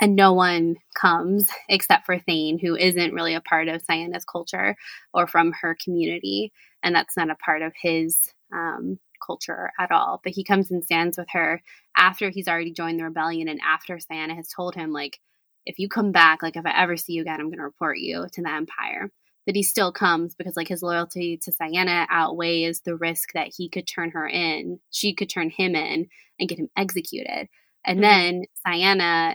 and no one comes except for Thane, who isn't really a part of Ciena's culture or from her community, and that's not a part of his um, culture at all. But he comes and stands with her after he's already joined the rebellion, and after Ciena has told him, like, if you come back, like, if I ever see you again, I'm going to report you to the Empire. But he still comes because, like, his loyalty to Ciena outweighs the risk that he could turn her in, she could turn him in and get him executed. And mm-hmm. then Ciena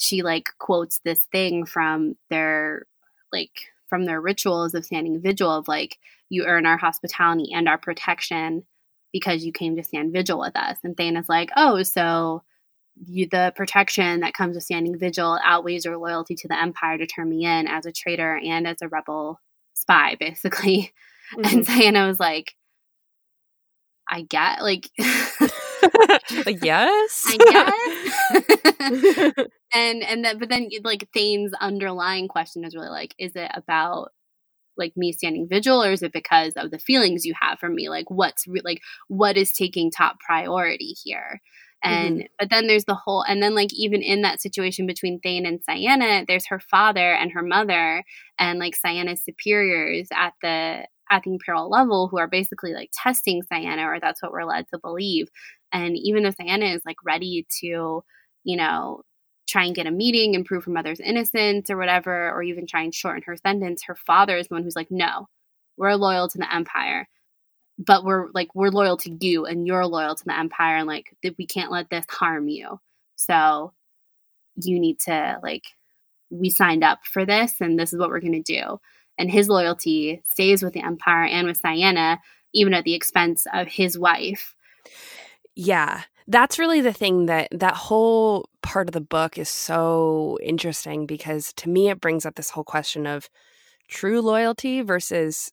she like quotes this thing from their like from their rituals of standing vigil of like you earn our hospitality and our protection because you came to stand vigil with us and Thane is like oh so you, the protection that comes with standing vigil outweighs your loyalty to the empire to turn me in as a traitor and as a rebel spy basically mm-hmm. and Ciena was like I get like yes. I guess. And and then but then like Thane's underlying question is really like is it about like me standing vigil or is it because of the feelings you have for me? Like what's re- like what is taking top priority here? And mm-hmm. but then there's the whole and then like even in that situation between Thane and Ciena there's her father and her mother and like Ciena's superiors at the at the imperial level who are basically like testing Ciena or that's what we're led to believe and even though Ciena is like ready to you know try and get a meeting and prove her mother's innocence or whatever, or even try and shorten her sentence, her father is the one who's like, no, we're loyal to the empire. But we're like, we're loyal to you and you're loyal to the empire. And like, we can't let this harm you. So you need to, like, we signed up for this and this is what we're going to do. And his loyalty stays with the empire and with Ciena, even at the expense of his wife. Yeah that's really the thing that that whole part of the book is so interesting because to me it brings up this whole question of true loyalty versus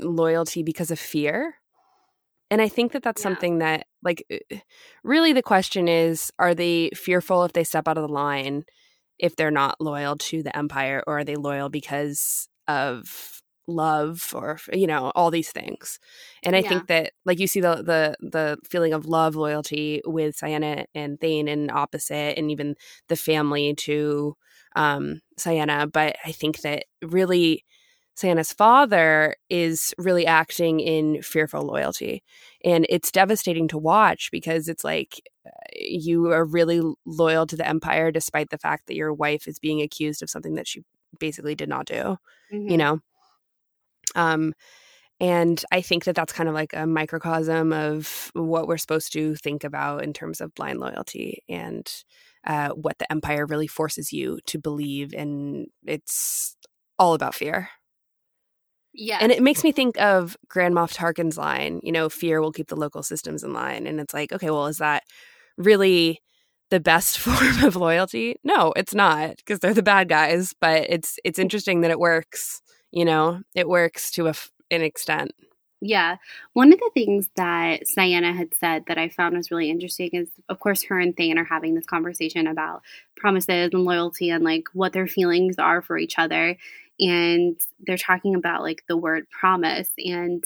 loyalty because of fear and i think that that's yeah. something that like uh, really the question is are they fearful if they step out of the line if they're not loyal to the empire or are they loyal because of love or you know all these things and i yeah. think that like you see the the the feeling of love loyalty with Ciena and Thane and opposite and even the family to um Ciena but i think that really Ciena's father is really acting in fearful loyalty and it's devastating to watch because it's like uh, you are really loyal to the empire despite the fact that your wife is being accused of something that she basically did not do mm-hmm. you know um, and I think that that's kind of like a microcosm of what we're supposed to think about in terms of blind loyalty and uh, what the empire really forces you to believe. And it's all about fear. Yeah. And it makes me think of Grand Moff Tarkin's line, you know, fear will keep the local systems in line. And it's like, okay, well, is that really the best form of loyalty? No, it's not because they're the bad guys, but it's it's interesting that it works you know it works to a, an extent yeah. One of the things that Ciena had said that I found was really interesting is, of course, her and Thane are having this conversation about promises and loyalty and like what their feelings are for each other. And they're talking about like the word promise. And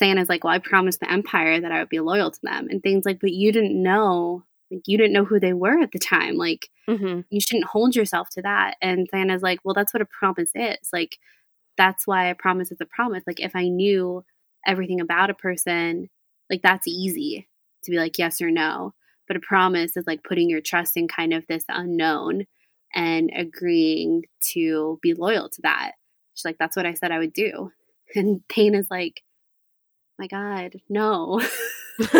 Ciena's like, well, I promised the Empire that I would be loyal to them. And Thane's like, but you didn't know. Like, you didn't know who they were at the time. Like, mm-hmm. you shouldn't hold yourself to that. And Ciena's like, well, that's what a promise is. Like, that's why a promise is a promise. Like if I knew everything about a person, like that's easy to be like yes or no. But a promise is like putting your trust in kind of this unknown and agreeing to be loyal to that. She's like, that's what I said I would do. And Thane is like, my God, no.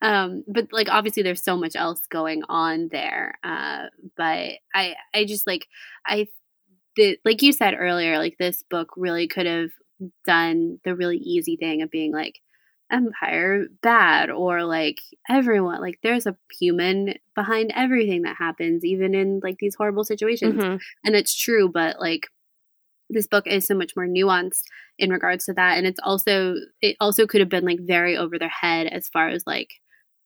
um, but like obviously there's so much else going on there. Uh, but I I just like I the like you said earlier, like this book really could have done the really easy thing of being like empire bad or like everyone like there's a human behind everything that happens even in like these horrible situations Mhm. and it's true but like this book is so much more nuanced in regards to that and it's also it also could have been like very over their head as far as like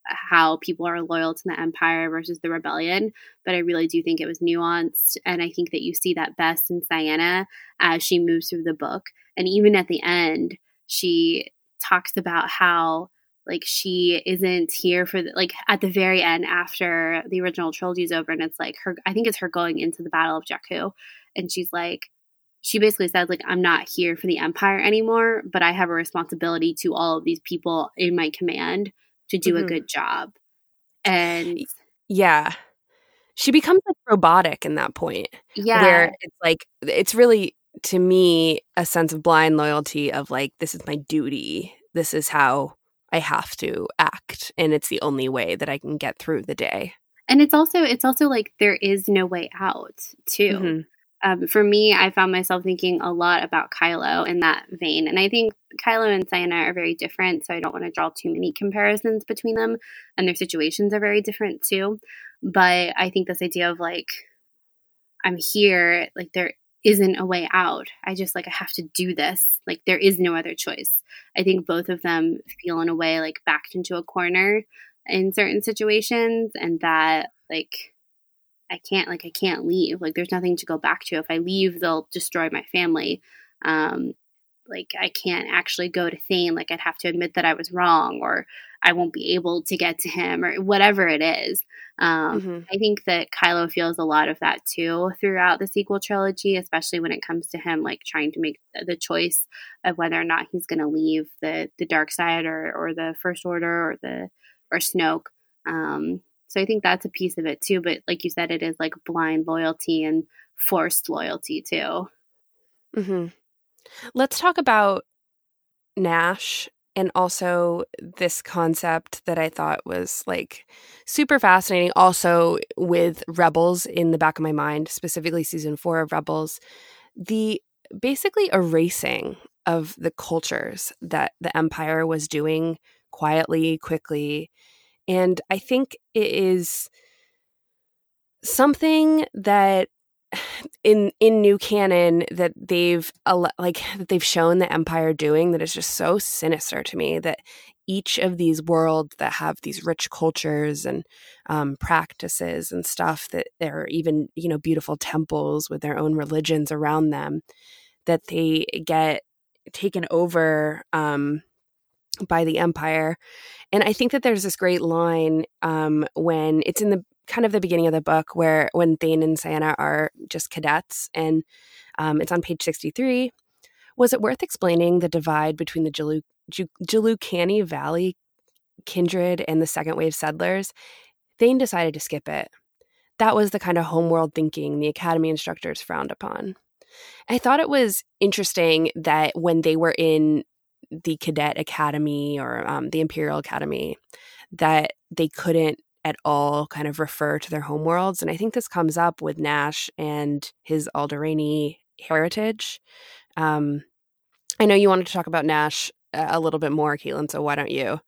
how people are loyal to the empire versus the rebellion but i really do think it was nuanced and i think that you see that best in Ciena as she moves through the book. And even at the end she talks about how like she isn't here for the, like at the very end after the original trilogy is over and it's like her i think it's her going into the battle of jakku. And she's like she basically says like i'm not here for the empire anymore but i have a responsibility to all of these people in my command to do a Mhm. good job and Yeah. She becomes like robotic in that point. yeah Where it's like it's really to me a sense of blind loyalty of like this is my duty. This is how I have to act and it's the only way that I can get through the day. and it's also it's also like there is no way out too Mhm. Um, for me, I found myself thinking a lot about Kylo in that vein. And I think Kylo and Ciena are very different, so I don't want to draw too many comparisons between them. And their situations are very different too. But I think this idea of like, I'm here, like, there isn't a way out. I just like, I have to do this. Like, there is no other choice. I think both of them feel in a way like backed into a corner in certain situations, and that, like, I can't like I can't leave. Like there's nothing to go back to. If I leave, they'll destroy my family. Um like I can't actually go to Thane. Like I'd have to admit that I was wrong or I won't be able to get to him or whatever it is. Um Mhm. I think that Kylo feels a lot of that too throughout the sequel trilogy, especially when it comes to him like trying to make the choice of whether or not he's going to leave the the dark side or or the first order or the or Snoke. Um so I think that's a piece of it too, but like you said it is like blind loyalty and forced loyalty too. hmm Let's talk about Nash and also this concept that I thought was like super fascinating. Also, with Rebels in the back of my mind, specifically season four of Rebels, the basically erasing of the cultures that the Empire was doing quietly, quickly. And I think it is something that in in new canon that they've like that they've shown the empire doing that is just so sinister to me that each of these worlds that have these rich cultures and um, practices and stuff that there are even you know beautiful temples with their own religions around them that they get taken over um, by the empire and i think that there's this great line um, when it's in the kind of the beginning of the book where when Thane and Ciena are just cadets, and um, it's on page 63. Was it worth explaining the divide between the Jalu- Jelucani Valley kindred and the second wave settlers? Thane decided to skip it. That was the kind of homeworld thinking the academy instructors frowned upon. I thought it was interesting that when they were in the cadet academy or um, the imperial academy, that they couldn't at all kind of refer to their homeworlds. And I think this comes up with Nash and his Alderani heritage. Um, I know you wanted to talk about Nash a little bit more, Caitlin, so why don't you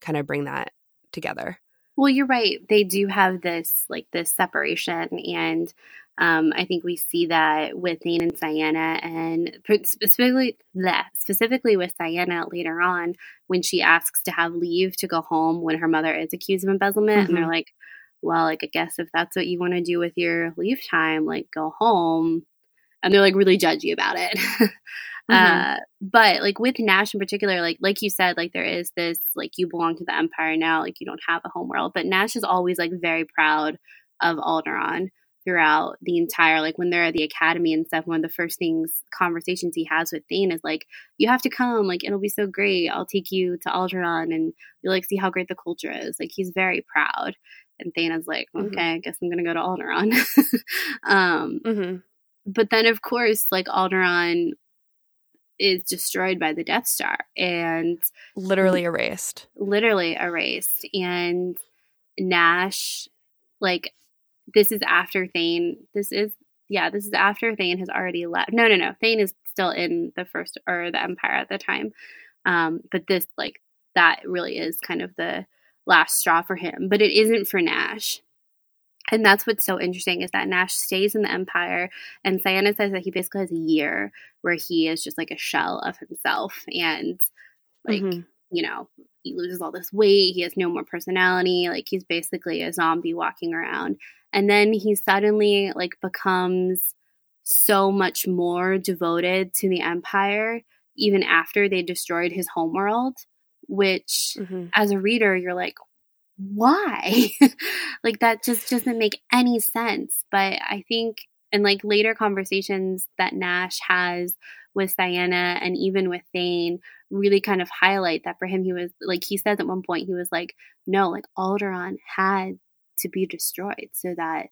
kind of bring that together? Well, you're right. They do have this like this separation, and um, I think we see that with Thane and Ciena, and specifically that specifically with Ciena later on when she asks to have leave to go home when her mother is accused of embezzlement, Mm-hmm. and they're like, "Well, like I guess if that's what you want to do with your leave time, like go home," and they're like really judgy about it. Mm-hmm. Uh, but like with Nash in particular, like like you said, like there is this like you belong to the Empire now, like you don't have a home world. But Nash is always like very proud of Alderaan throughout the entire like when they're at the academy and stuff. One of the first things conversations he has with Thane is like, "You have to come, like it'll be so great. I'll take you to Alderaan and you'll like see how great the culture is." Like he's very proud. And Thane is like, Mhm. "Okay, I guess I'm gonna go to Alderaan." um, Mm-hmm. but then of course, like Alderaan is destroyed by the Death Star and literally erased. Literally erased. And Nash, like, this is after Thane. This is, yeah, this is after Thane has already left. No, no, no. Thane is still in the first or the Empire at the time. Um, but this, like, that really is kind of the last straw for him. But it isn't for Nash. And that's what's so interesting is that Nash stays in the Empire, and Ciena says that he basically has a year where he is just like a shell of himself, and like mm-hmm. you know he loses all this weight, he has no more personality, like he's basically a zombie walking around, and then he suddenly like becomes so much more devoted to the Empire even after they destroyed his homeworld which mm-hmm. as a reader you're like why? like that just doesn't make any sense. But I think in like later conversations that Nash has with Diana and even with Thane really kind of highlight that for him he was like he says at one point he was like no like Alderaan had to be destroyed so that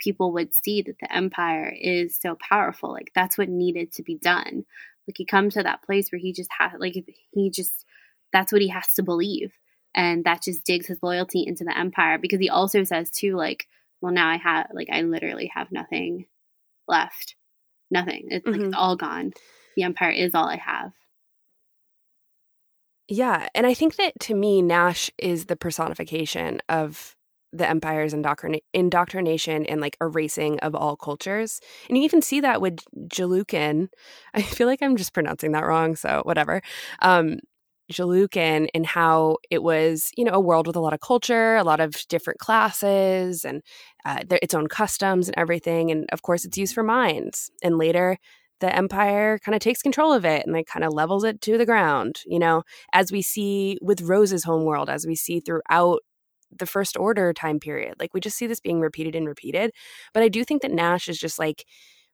people would see that the empire is so powerful. Like that's what needed to be done. Like he comes to that place where he just has like he just that's what he has to believe. And that just digs his loyalty into the empire because he also says too like well now i have like i literally have nothing left. Nothing. It's mm-hmm. like it's all gone. The empire is all i have. Yeah. And i think that to me nash is the personification of the empire's indoctrina- indoctrination and like erasing of all cultures. And you even see that with Jelucan. I feel like I'm just pronouncing that wrong, so whatever. Um, Jelucan and how it was, you know, a world with a lot of culture, a lot of different classes, and uh, its own customs and everything. And of course, it's used for mines. And later, the empire kind of takes control of it and like kind of levels it to the ground. You know, as we see with Rose's homeworld, as we see throughout the first order time period. Like we just see this being repeated and repeated. But I do think that Nash is just like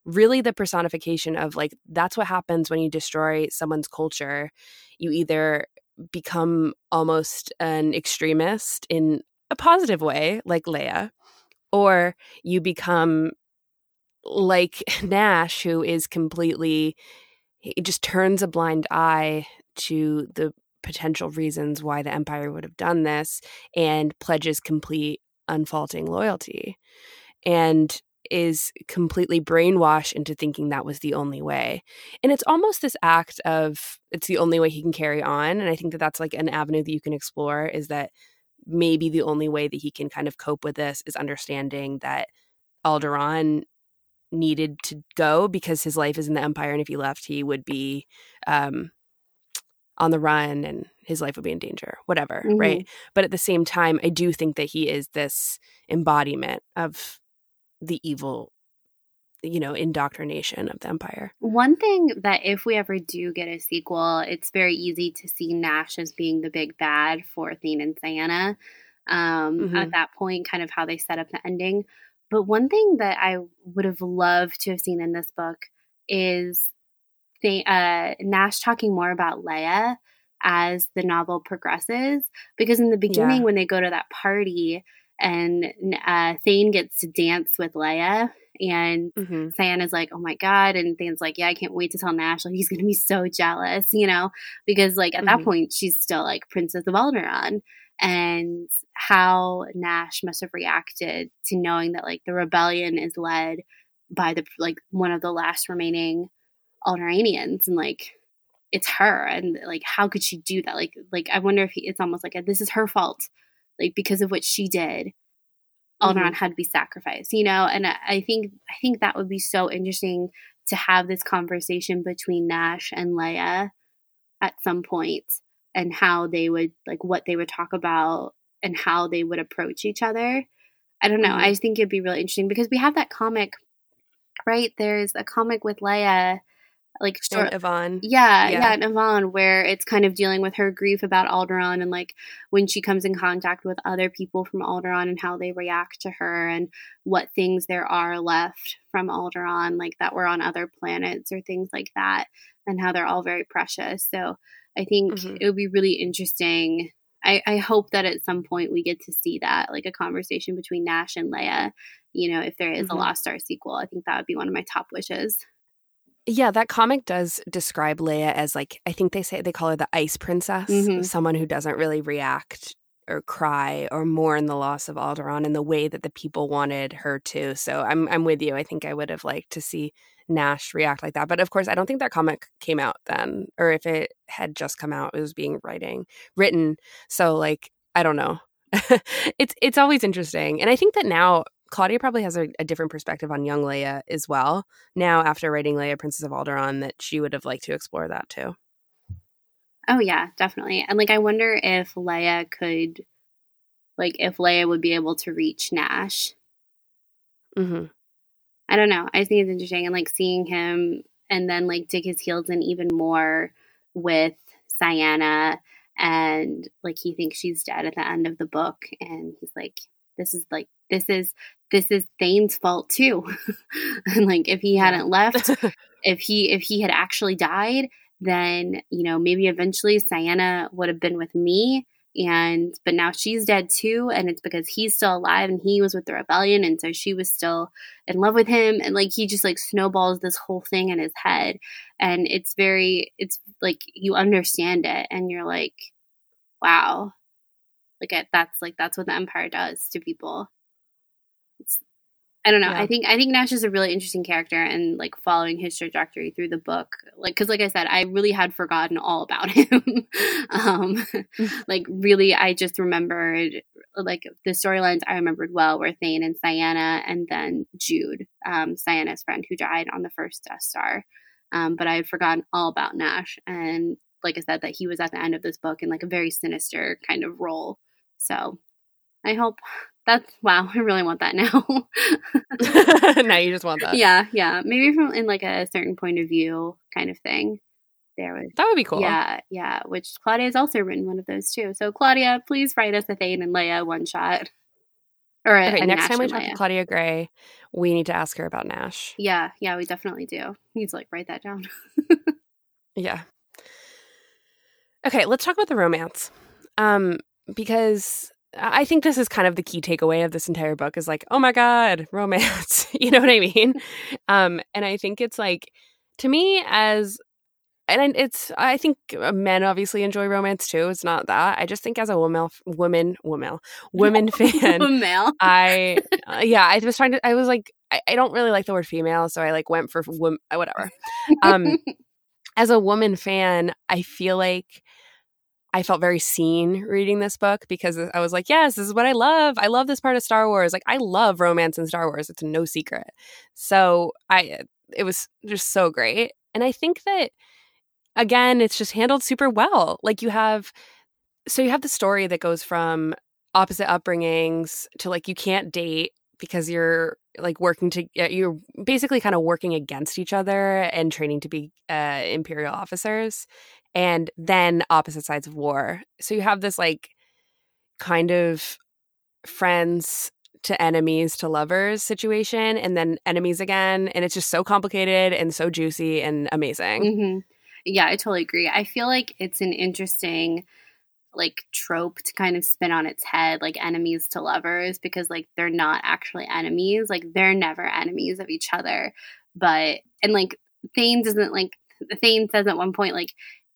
really the personification of like that's what happens when you destroy someone's culture you either become almost an extremist in a positive way like leia or you become like nash who is completely he just turns a blind eye to the potential reasons why the empire would have done this and pledges complete unfaulting loyalty and is completely brainwashed into thinking that was the only way. And it's almost this act of it's the only way he can carry on. And I think that that's like an avenue that you can explore is that maybe the only way that he can kind of cope with this is understanding that Alderaan needed to go because his life is in the Empire. And if he left, he would be um, on the run and his life would be in danger, whatever. Mm-hmm. Right. But at the same time, I do think that he is this embodiment of the evil you know indoctrination of the empire one thing that if we ever do get a sequel it's very easy to see nash as being the big bad for thane and Ciena um, mm-hmm. at that point kind of how they set up the ending but one thing that i would have loved to have seen in this book is uh, nash talking more about leia as the novel progresses because in the beginning yeah. when they go to that party and uh, Thane gets to dance with Leia. And mm-hmm. Is like, oh my God. And Thane's like, yeah, I can't wait to tell Nash. Like, he's going to be so jealous, you know, because like at mm-hmm. that point, she's still like Princess of Alderaan. And how Nash must have reacted to knowing that like the rebellion is led by the like one of the last remaining Alderaanians. And like, it's her. And like, how could she do that? Like, like I wonder if he, it's almost like a, this is her fault like because of what she did Alderaan mm-hmm. had to be sacrificed, you know, and I think I think that would be so interesting to have this conversation between Nash and Leia at some point and how they would like what they would talk about and how they would approach each other. I don't know. Mm-hmm. I just think it'd be really interesting because we have that comic, right? There's a comic with Leia like short Evaan. Yeah, yeah, yeah, and Evaan, where it's kind of dealing with her grief about Alderaan and like when she comes in contact with other people from Alderaan and how they react to her and what things there are left from Alderaan, like that were on other planets or things like that, and how they're all very precious. So I think mm-hmm. it would be really interesting. I, I hope that at some point we get to see that, like a conversation between Nash and Leia. You know, if there is mm-hmm. a Lost Star sequel, I think that would be one of my top wishes. Yeah, that comic does describe Leia as like I think they say they call her the ice princess, Mhm. someone who doesn't really react or cry or mourn the loss of Alderaan in the way that the people wanted her to. So I'm I'm with you. I think I would have liked to see Nash react like that. But of course, I don't think that comic came out then, or if it had just come out, it was being writing written. So like I don't know. it's it's always interesting, and I think that now Claudia probably has a, a different perspective on young Leia as well. Now after writing Leia, Princess of Alderaan, that she would have liked to explore that too. Oh yeah, definitely. And like I wonder if Leia could like if Leia would be able to reach Nash. hmm I don't know. I think it's interesting and like seeing him and then like dig his heels in even more with Ciena and like he thinks she's dead at the end of the book and he's like this is like this is this is Thane's fault too. and like if he hadn't left, if he if he had actually died, then you know maybe eventually Ciena would have been with me and but now she's dead too and it's because he's still alive and he was with the rebellion and so she was still in love with him and like he just like snowballs this whole thing in his head. And it's very it's like you understand it and you're like wow. Like that's like that's what the empire does to people I don't know. Yeah. I think I think Nash is a really interesting character, and like following his trajectory through the book, like because like I said, I really had forgotten all about him. um, like really, I just remembered like the storylines I remembered well were Thane and Ciena, and then Jude, um, Ciena's friend who died on the first Death Star. Um, but I had forgotten all about Nash, and like I said, that he was at the end of this book in like a very sinister kind of role. So I hope that's wow. I really want that now. now you just want that. yeah, yeah. Maybe from in like a certain point of view kind of thing. There was That would be cool. yeah, yeah. Which Claudia has also written one of those too. So Claudia, please write us a Thane and Leia one shot. Or a, Okay, a next Nash time we talk Leia. to Claudia Gray, we need to ask her about Nash. Yeah, yeah, we definitely do. Needs to like write that down. Yeah. Okay, let's talk about the romance. Um, because I think this is kind of the key takeaway of this entire book is like, oh my God, romance. you know what I mean? Um, and I think it's like, to me, as and it's I think men obviously enjoy romance too. It's not that. I just think as a woman, woman, woman, woman fan, Male. I uh, yeah, I was trying to. I was like, I, I don't really like the word female, so I like went for wom- whatever. Um, as a woman fan, I feel like I felt very seen reading this book because I was like, yes, this is what I love. I love this part of Star Wars. Like, I love romance in Star Wars. It's no secret. So I, it was just so great, and I think that again, it's just handled super well. Like you have, so you have the story that goes from opposite upbringings to like you can't date because you're like working to you're basically kind of working against each other and training to be uh, imperial officers and then opposite sides of war. So you have this like kind of friends to enemies to lovers situation and then enemies again and it's just so complicated and so juicy and amazing. Hmm Yeah, I totally agree. I feel like it's an interesting like trope to kind of spin on its head like enemies to lovers because like they're not actually enemies like they're never enemies of each other. But and like Thane doesn't like Thane says at one point like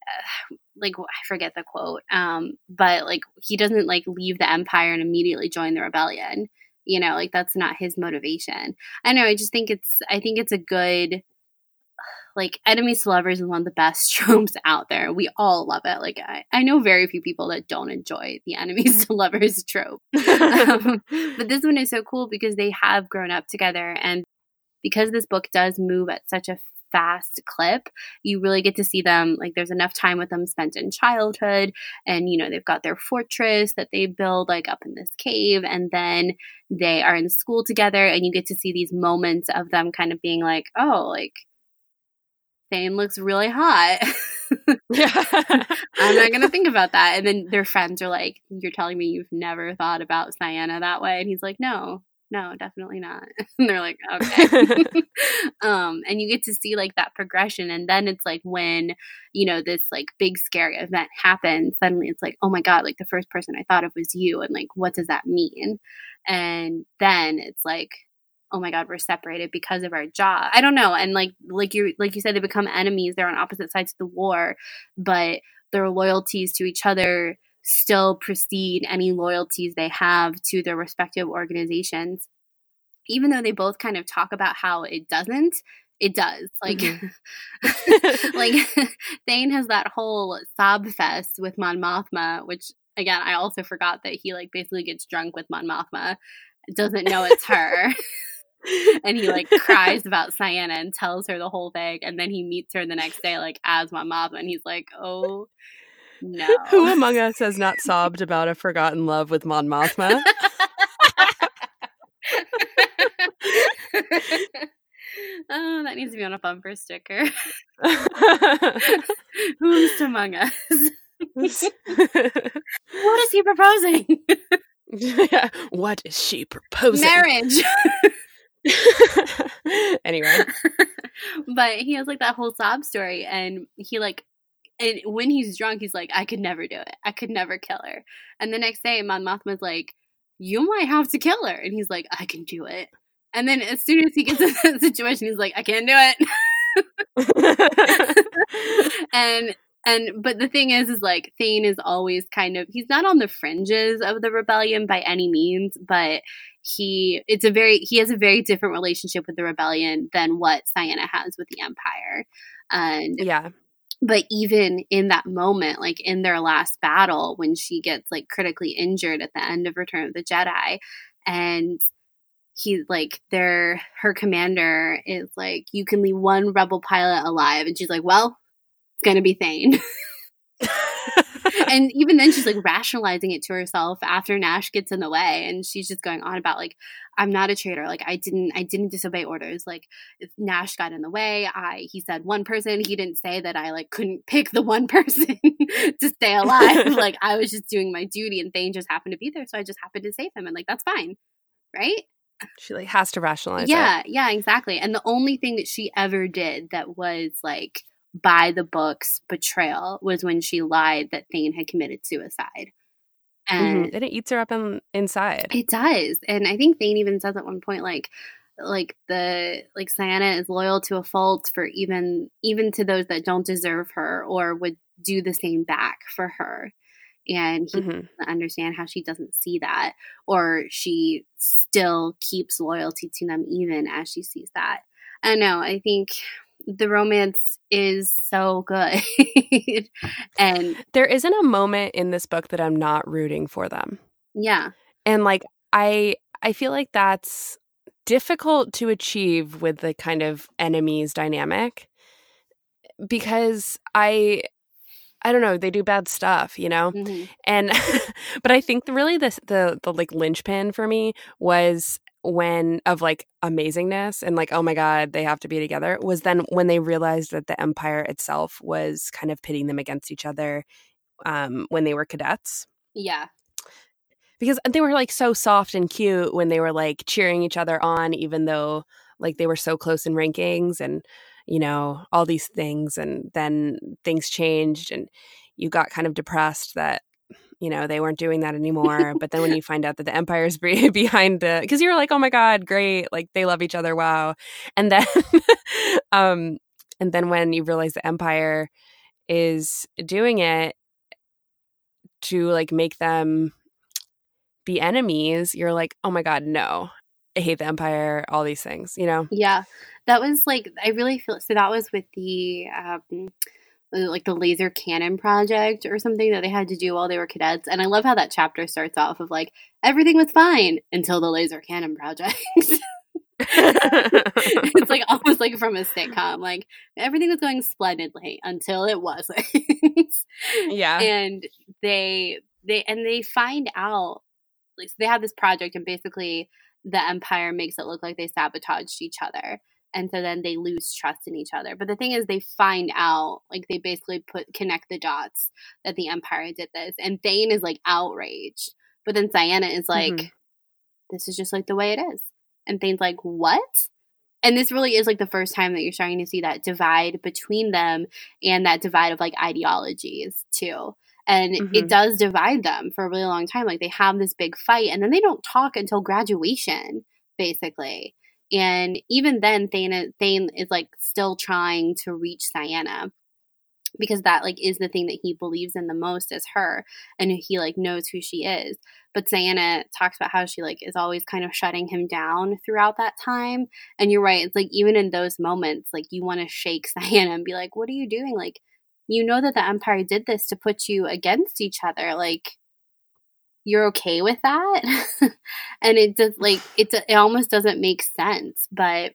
like I forget the quote um but like he doesn't like leave the empire and immediately join the rebellion. You know like that's not his motivation. I know I just think it's I think it's a good like enemies to lovers is one of the best tropes out there. We all love it. Like I, I know very few people that don't enjoy the enemies to lovers trope. um, but this one is so cool because they have grown up together and because this book does move at such a fast clip you really get to see them like there's enough time with them spent in childhood and you know they've got their fortress that they build like up in this cave and then they are in school together and you get to see these moments of them kind of being like oh like Thane looks really hot. I'm not going to think about that. And then their friends are like, You're telling me you've never thought about Ciena that way? And he's like, No, no, definitely not. And they're like, Okay. um, and you get to see like that progression. And then it's like when, you know, this like big scary event happens, suddenly it's like, Oh my God, like the first person I thought of was you. And like, what does that mean? And then it's like, oh my god we're separated because of our job. I don't know and like like you like you said they become enemies they're on opposite sides of the war but their loyalties to each other still precede any loyalties they have to their respective organizations. Even though they both kind of talk about how it doesn't it does like mm-hmm. like thane has that whole sob fest with mon mothma which again i also forgot that he like basically gets drunk with mon mothma. Doesn't know it's her and he like cries about Ciena and tells her the whole thing, and then he meets her the next day like as my mom, and he's like, "Oh no, who among us has not sobbed about a forgotten love with Mon Mothma?" oh, that needs to be on a bumper sticker. Who's among us? what is he proposing? what is she proposing? Marriage. anyway. but he has like that whole sob story and he like and when he's drunk he's like, I could never do it. I could never kill her. And the next day Mon Mothma's like, You might have to kill her and he's like, I can do it. And then as soon as he gets in that situation, he's like, I can't do it. and and but the thing is is like Thane is always kind of he's not on the fringes of the rebellion by any means, but he it's a very he has a very different relationship with the rebellion than what Ciena has with the Empire. And yeah. But even in that moment, like in their last battle, when she gets like critically injured at the end of Return of the Jedi, and he like their her commander is like, you can leave one rebel pilot alive, and she's like, well, it's gonna be Thane. and even then she's like rationalizing it to herself after Nash gets in the way and she's just going on about like I'm not a traitor. Like I didn't I didn't disobey orders. Like if Nash got in the way I he said one person. He didn't say that I like couldn't pick the one person to stay alive. Like I was just doing my duty and Thane just happened to be there so I just happened to save him. And like that's fine right? She like has to rationalize yeah it. yeah exactly. And the only thing that she ever did that was like by the book's betrayal was when she lied that Thane had committed suicide. Mm-hmm. And mm-hmm. it eats her up in, inside. It does. And I think Thane even says at one point, like, like the like Ciena is loyal to a fault for even even to those that don't deserve her or would do the same back for her and he mm-hmm. doesn't understand how she doesn't see that or she still keeps loyalty to them even as she sees that i know i think the romance is so good. and there isn't a moment in this book that I'm not rooting for them. Yeah. And like I I feel like that's difficult to achieve with the kind of enemies dynamic because I I don't know, they do bad stuff, you know? Mm-hmm. And but I think really this the the like linchpin for me was when of like amazingness and like oh my god they have to be together was then when they realized that the empire itself was kind of pitting them against each other um when they were cadets. Yeah. Because they were like so soft and cute when they were like cheering each other on even though like they were so close in rankings and you know all these things and then things changed and you got kind of depressed that you know they weren't doing that anymore. But then when you find out that the empire's behind the because you're like oh my god great like they love each other wow. And then um and then when you realize the empire is doing it to like make them be enemies you're like oh my god no. I hate the empire all these things you know? Yeah. That was like i really feel so that was with the um like the laser cannon project or something that they had to do while they were cadets. And I love how that chapter starts off of like everything was fine until the laser cannon project. it's like almost like from a sitcom. Like everything was going splendidly until it wasn't. yeah. And they they and they find out like so they have this project and basically the empire makes it look like they sabotaged each other and so then they lose trust in each other. But the thing is they find out like they basically put connect the dots that the empire did this and thane is like outraged. But then Ciena is like mm-hmm. this is just like the way it is. And thane's like what? And this really is like the first time that you're starting to see that divide between them and that divide of like ideologies too. And mm-hmm. it does divide them for a really long time. Like they have this big fight and then they don't talk until graduation basically And even then, Thane, Thane is like still trying to reach Ciena because that like is the thing that he believes in the most is her and he like knows who she is. But Ciena talks about how she like is always kind of shutting him down throughout that time. And you're right it's like even in those moments like you want to shake Ciena and be like what are you doing? Like you know that the empire did this to put you against each other. Like you're okay with that and it does like it, it almost doesn't make sense but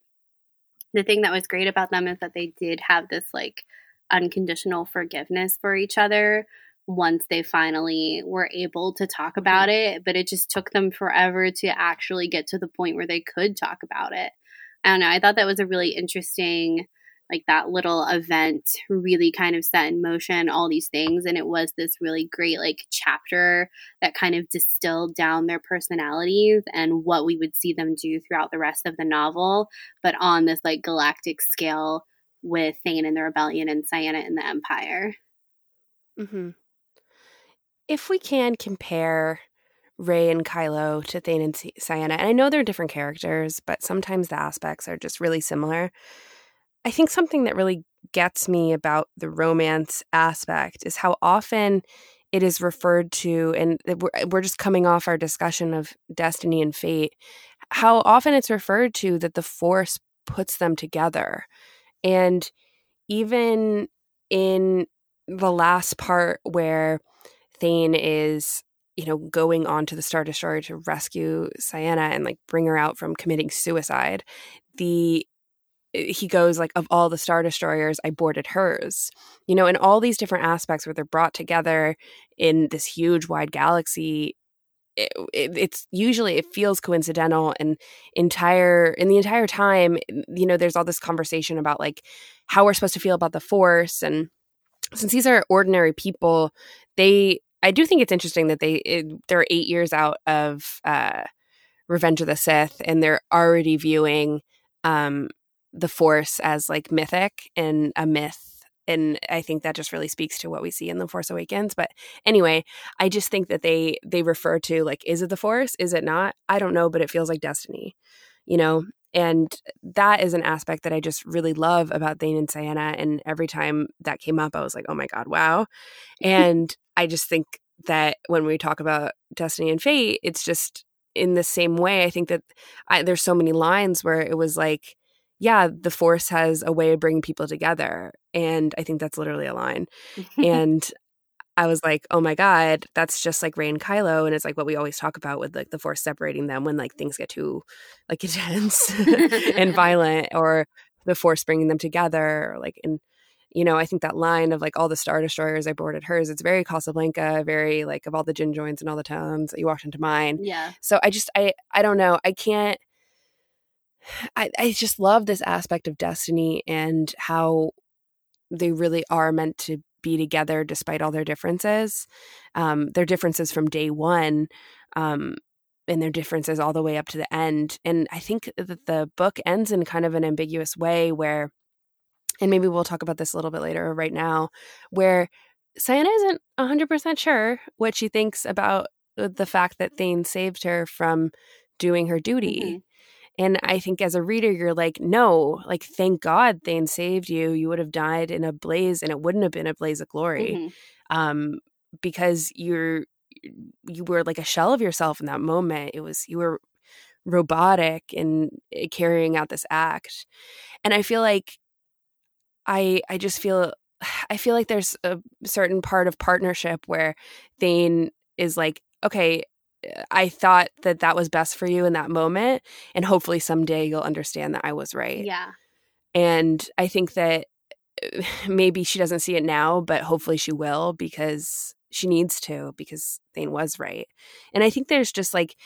the thing that was great about them is that they did have this like unconditional forgiveness for each other once they finally were able to talk mm-hmm. about it, but it just took them forever to actually get to the point where they could talk about it. I don't know. I thought that was a really interesting, like that little event really kind of set in motion all these things. And it was this really great, like, chapter that kind of distilled down their personalities and what we would see them do throughout the rest of the novel, but on this, like, galactic scale with Thane and the Rebellion and Ciena and the Empire. Mm-hmm. If we can compare Rey and Kylo to Thane and Ciena, and I know they're different characters, but sometimes the aspects are just really similar. I think something that really gets me about the romance aspect is how often it is referred to, and we're just coming off our discussion of destiny and fate, how often it's referred to that the Force puts them together. And even in the last part where Thane is, you know, going on to the Star Destroyer to rescue Ciena and like bring her out from committing suicide, the he goes like of all the star destroyers i boarded hers. You know in all these different aspects where they're brought together in this huge wide galaxy it, it, it's usually it feels coincidental and entire in the entire time you know there's all this conversation about like how we're supposed to feel about the force and since these are ordinary people they i do think it's interesting that they it, they're eight years out of uh revenge of the sith and they're already viewing um the force as like mythic and a myth and I think that just really speaks to what we see in the Force Awakens. But anyway, I just think that they they refer to like, is it the Force? Is it not? I don't know, but it feels like destiny, you know. And that is an aspect that I just really love about Thane and Ciena. And every time that came up, I was like, oh my god, wow! And I just think that when we talk about destiny and fate, it's just in the same way. I think that I, there's so many lines where it was like yeah, the force has a way of bringing people together. And I think that's literally a line. and I was like, oh my God, that's just like Rey and Kylo. And it's like what we always talk about with like the force separating them when like things get too like intense and violent or the force bringing them together. Or, like, and, you know, I think that line of like all the Star Destroyers, I boarded hers. It's very Casablanca, very like of all the gin joints and all the towns, that you walked into mine. Yeah. So I just, I, I don't know. I can't, I, I just love this aspect of destiny and how they really are meant to be together despite all their differences. Um, their differences from day one, um, and their differences all the way up to the end. And I think that the book ends in kind of an ambiguous way where, and maybe we'll talk about this a little bit later right now, where Ciena isn't 100% sure what she thinks about the fact that Thane saved her from doing her duty. And I think as a reader, you're like, no, like, thank God Thane saved you. You would have died in a blaze and it wouldn't have been a blaze of glory. Mm-hmm. Um, because you're, you were like a shell of yourself in that moment. It was, you were robotic in eh, carrying out this act. And I feel like I, I just feel, I feel like there's a certain part of partnership where Thane is like, okay, I thought that that was best for you in that moment. And hopefully someday you'll understand that I was right. Yeah. And I think that maybe she doesn't see it now, but hopefully she will because she needs to, because Thane was right. And I think there's just like,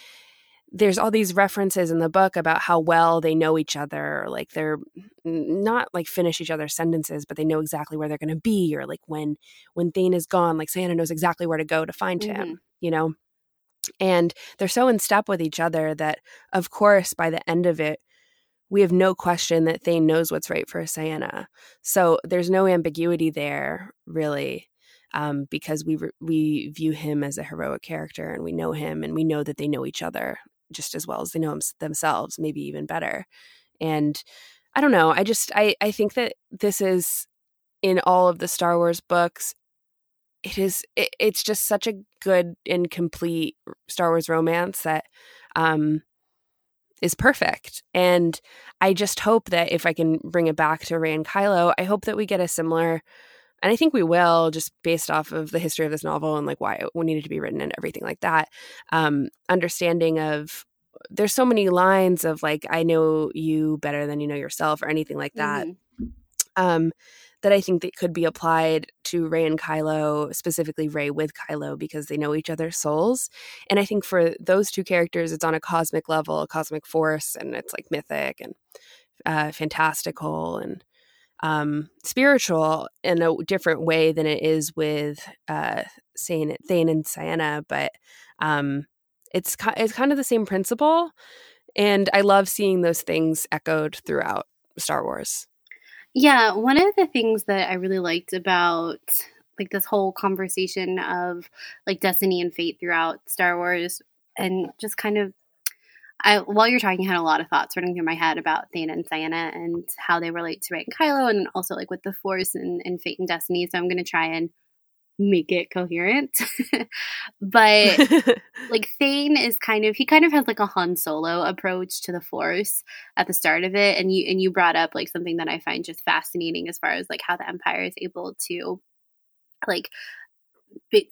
there's all these references in the book about how well they know each other like they're not like finish each other's sentences but they know exactly where they're going to be or like when when thane is gone like Ciena knows exactly where to go to find mm-hmm. him you know and they're so in step with each other that, of course, by the end of it, we have no question that Thane knows what's right for Ciena. So there's no ambiguity there, really, um, because we re- we view him as a heroic character, and we know him, and we know that they know each other just as well as they know themselves, maybe even better. And I don't know. I just I I think that this is in all of the Star Wars books. It is. It, it's just such a good and complete Star Wars romance that um, is perfect. And I just hope that if I can bring it back to Rey and Kylo, I hope that we get a similar. And I think we will, just based off of the history of this novel and like why it needed to be written and everything like that. Um, understanding of there's so many lines of like I know you better than you know yourself or anything like that. Mm-hmm. Um, that I think that could be applied to Rey and Kylo, specifically Rey with Kylo, because they know each other's souls. And I think for those two characters, it's on a cosmic level, a cosmic force, and it's like mythic and uh, fantastical and um, spiritual in a different way than it is with uh, Thane, and Ciena. But um, it's it's kind of the same principle, and I love seeing those things echoed throughout Star Wars. Yeah, one of the things that I really liked about like this whole conversation of like destiny and fate throughout Star Wars and just kind of I while you're talking I had a lot of thoughts running through my head about Thane and Ciena and how they relate to Rey and Kylo and also like with the Force and, and fate and destiny. So I'm gonna try and make it coherent. but like Thane is kind of he kind of has like a Han Solo approach to the Force at the start of it, and you and you brought up like something that I find just fascinating as far as like how the Empire is able to like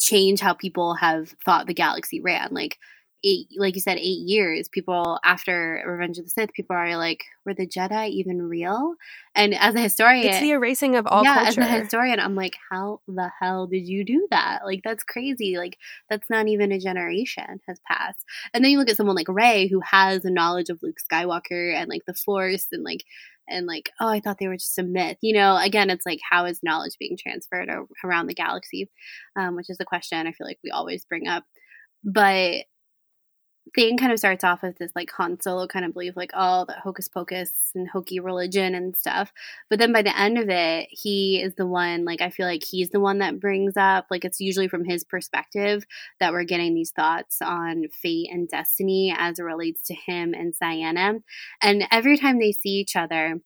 change how people have thought the galaxy ran. Like eight, like you said, eight years, people after Revenge of the Sith, people are like, were the Jedi even real? And as a historian, it's the erasing of all yeah, culture. as a historian, I'm like, how the hell did you do that? Like, that's crazy. Like, that's not even a generation has passed. And then you look at someone like Rey who has a knowledge of Luke Skywalker and like the Force and like and like oh i thought they were just a myth you know again it's like how is knowledge being transferred around the galaxy um, which is a question i feel like we always bring up but Thane kind of starts off with this like Han Solo kind of belief, like oh, the hocus pocus and hokey religion and stuff. But then by the end of it, he is the one. Like I feel like he's the one that brings up. Like it's usually from his perspective that we're getting these thoughts on fate and destiny as it relates to him and Ciena. And every time they see each other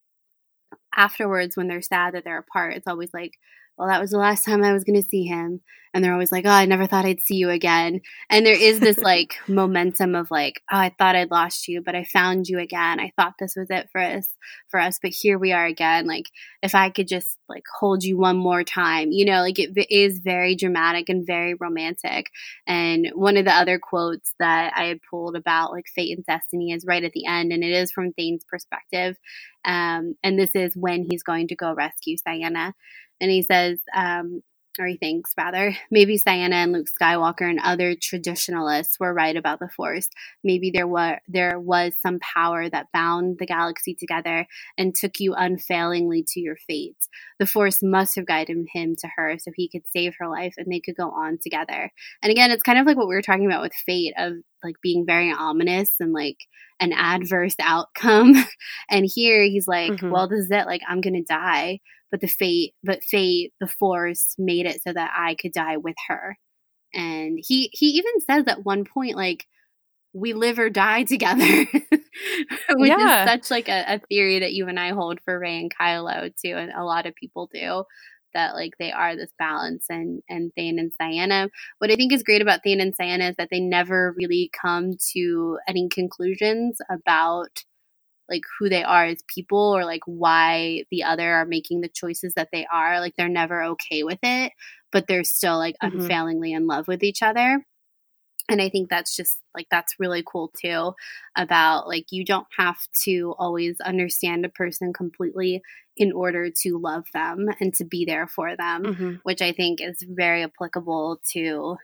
afterwards, when they're sad that they're apart, it's always like well, that was the last time I was going to see him. And they're always like, oh, I never thought I'd see you again. And there is this like momentum of like, oh, I thought I'd lost you, but I found you again. I thought this was it for us, for us, but here we are again. Like, if I could just like hold you one more time, you know, like it is very dramatic and very romantic. And one of the other quotes that I had pulled about like fate and destiny is right at the end, and it is from Thane's perspective. Um, and this is when he's going to go rescue Ciena and he says, um, or he thinks rather, maybe Ciena and Luke Skywalker and other traditionalists were right about the Force. Maybe there were there was some power that bound the galaxy together and took you unfailingly to your fate. The Force must have guided him to her so he could save her life and they could go on together. And again, it's kind of like what we were talking about with fate of like being very ominous and like an adverse outcome. and here he's like, mm-hmm. well, this is it. Like I'm gonna die but the fate but fate the force made it so that i could die with her and he he even says at one point like we live or die together which yeah. is such like a, a, theory that you and i hold for rey and kylo too and a lot of people do that like they are this balance and and Thane and Ciena. What I think is great about Thane and Ciena is that they never really come to any conclusions about like who they are as people or like why the other are making the choices that they are like they're never okay with it but they're still like mm-hmm. unfailingly in love with each other and i think that's just like that's really cool too about like you don't have to always understand a person completely in order to love them and to be there for them mm-hmm. which i think is very applicable to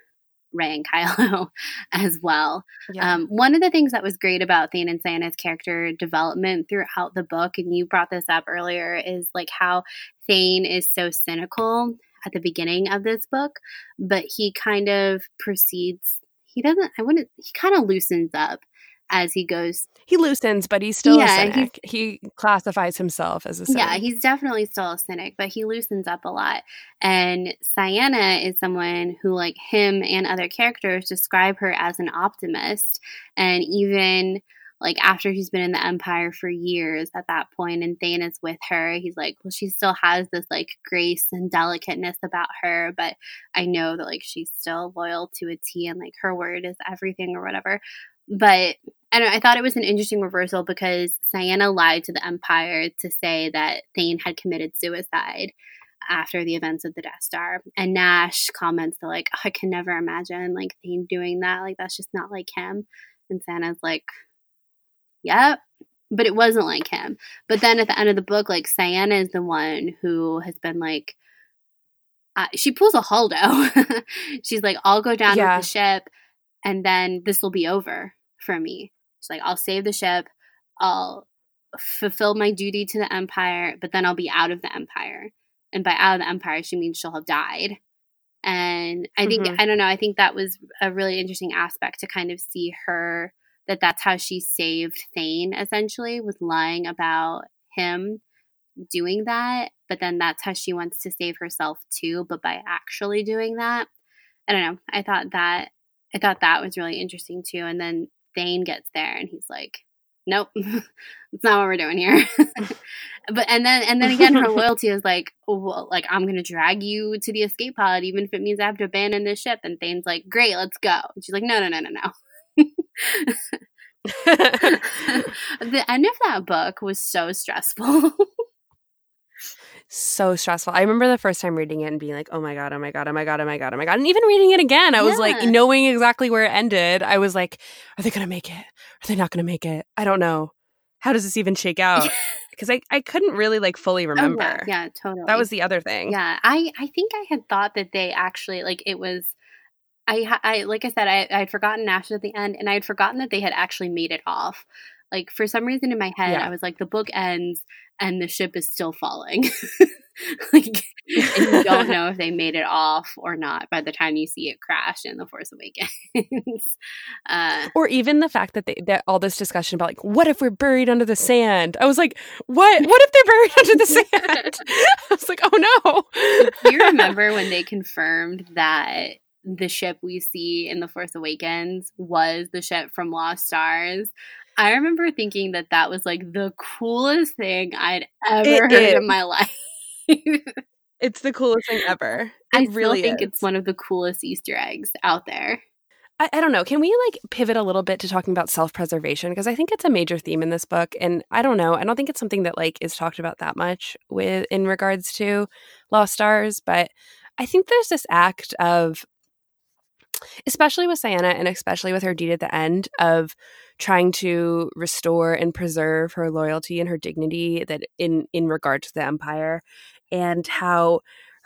Rey and Kylo as well. Yeah. Um, one of the things that was great about Thane and Ciena's character development throughout the book, and you brought this up earlier, is like how Thane is so cynical at the beginning of this book, but he kind of proceeds. He doesn't. I wouldn't. He kind of loosens up as he goes. He loosens, but he's still yeah, a cynic. He classifies himself as a cynic. Yeah, he's definitely still a cynic, but he loosens up a lot. And Ciena is someone who, like him and other characters, describe her as an optimist. And even like after he's been in the empire for years at that point and Thane is with her, he's like, well, she still has this like grace and delicateness about her, but I know that like she's still loyal to a T and like her word is everything or whatever. But I I thought it was an interesting reversal because Ciena lied to the Empire to say that Thane had committed suicide after the events of the Death Star. And Nash comments that like, oh, I can never imagine like Thane doing that. Like that's just not like him. And Ciena's like, Yep. But it wasn't like him. But then at the end of the book, like Ciena is the one who has been like uh, she pulls a Holdo. She's like, I'll go down yeah. with the ship and then this will be over for me. She's like, I'll save the ship. I'll fulfill my duty to the Empire, but then I'll be out of the Empire. And by out of the Empire, she means she'll have died. And I think, mm-hmm. I don't know, I think that was a really interesting aspect to kind of see her that that's how she saved Thane essentially was lying about him doing that but then that's how she wants to save herself too but by actually doing that. I don't know. I thought that i thought that was really interesting too and then Thane gets there and he's like nope that's not what we're doing here. But and then and then again her loyalty is like well like i'm gonna drag you to the escape pod even if it means i have to abandon this ship. And Thane's like great let's go. And she's like no no no no no the end of that book was so stressful. so stressful. I remember the first time reading it and being like, "Oh my god, oh my god, oh my god, oh my god, oh my god." And even reading it again, I yeah. was like knowing exactly where it ended. I was like, "Are they going to make it? Are they not going to make it? I don't know. How does this even shake out?" Because I, I couldn't really like fully remember. Oh, yeah, yeah, totally. That was the other thing. Yeah, I I think I had thought that they actually like it was I, I like I said, I, I had forgotten Nash at the end, and I had forgotten that they had actually made it off. Like for some reason in my head, yeah. I was like, the book ends and the ship is still falling. like, you don't know if they made it off or not by the time you see it crash in the Force Awakens. uh, or even the fact that they, that all this discussion about like, what if we're buried under the sand? I was like, what? What if they're buried under the sand? I was like, oh no. Do you remember when they confirmed that the ship we see in The Force Awakens was the ship from Lost Stars. I remember thinking that that was like the coolest thing I'd ever it, heard it, in my life. it's the coolest thing ever. It I really think is. it's one of the coolest Easter eggs out there. I, I, don't know. Can we like pivot a little bit to talking about self preservation? Because I think it's a major theme in this book. And I don't know. I don't think it's something that like is talked about that much with in regards to Lost Stars. But I think there's this act of especially with Ciena and especially with her deed at the end of trying to restore and preserve her loyalty and her dignity that in in regard to the empire and how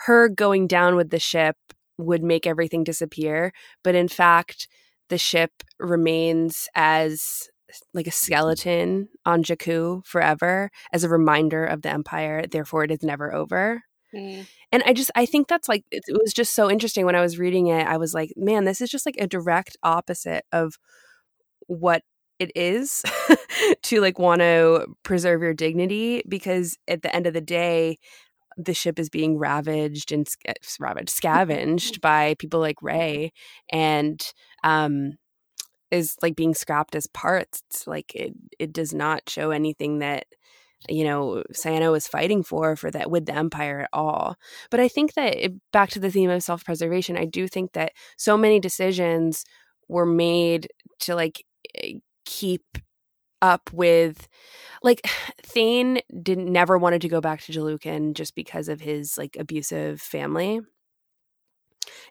her going down with the ship would make everything disappear but in fact the ship remains as like a skeleton on Jakku forever as a reminder of the empire therefore it is never over Mm. And I just, I think that's like, it, was just so interesting when I was reading it. I was like, man, this is just like a direct opposite of what it is to like want to preserve your dignity because at the end of the day, the ship is being ravaged and ravaged, scavenged by people like Rey, and um, is like being scrapped as parts. It's like it it does not show anything that you know Ciena was fighting for for that with the empire at all. But i think that it, back to the theme of self-preservation i do think that so many decisions were made to like eh, keep up with like Thane didn't never wanted to go back to Jelucan just because of his like abusive family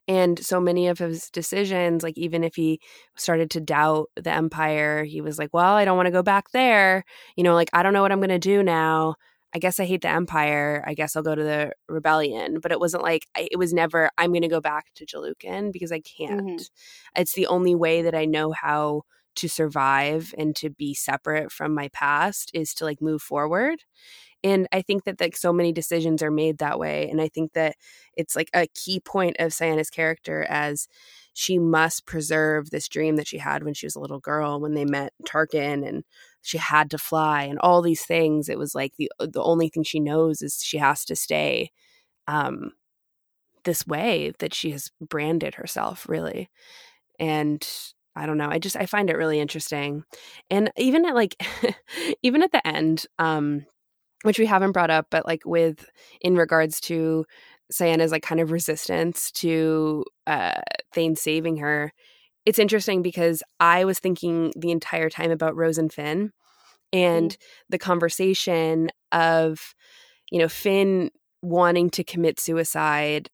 and so many of his decisions, like even if he started to doubt the empire, he was like, well, I don't want to go back there. You know, like, I don't know what I'm going to do now. I guess I hate the empire. I guess I'll go to the rebellion. But it wasn't like, it was never, I'm going to go back to Jelucan because I can't. Mm-hmm. It's the only way that I know how to survive and to be separate from my past is to like move forward and i think that like so many decisions are made that way and i think that it's like a key point of Ciena's character as she must preserve this dream that she had when she was a little girl when they met Tarkin and she had to fly and all these things it was like the the only thing she knows is she has to stay um this way that she has branded herself really and I don't know. I just I find it really interesting. And even at like even at the end, um, which we haven't brought up, but like with in regards to Ciena's like kind of resistance to uh Thane saving her, it's interesting because I was thinking the entire time about Rose and Finn and mm. the conversation of, you know, Finn wanting to commit suicide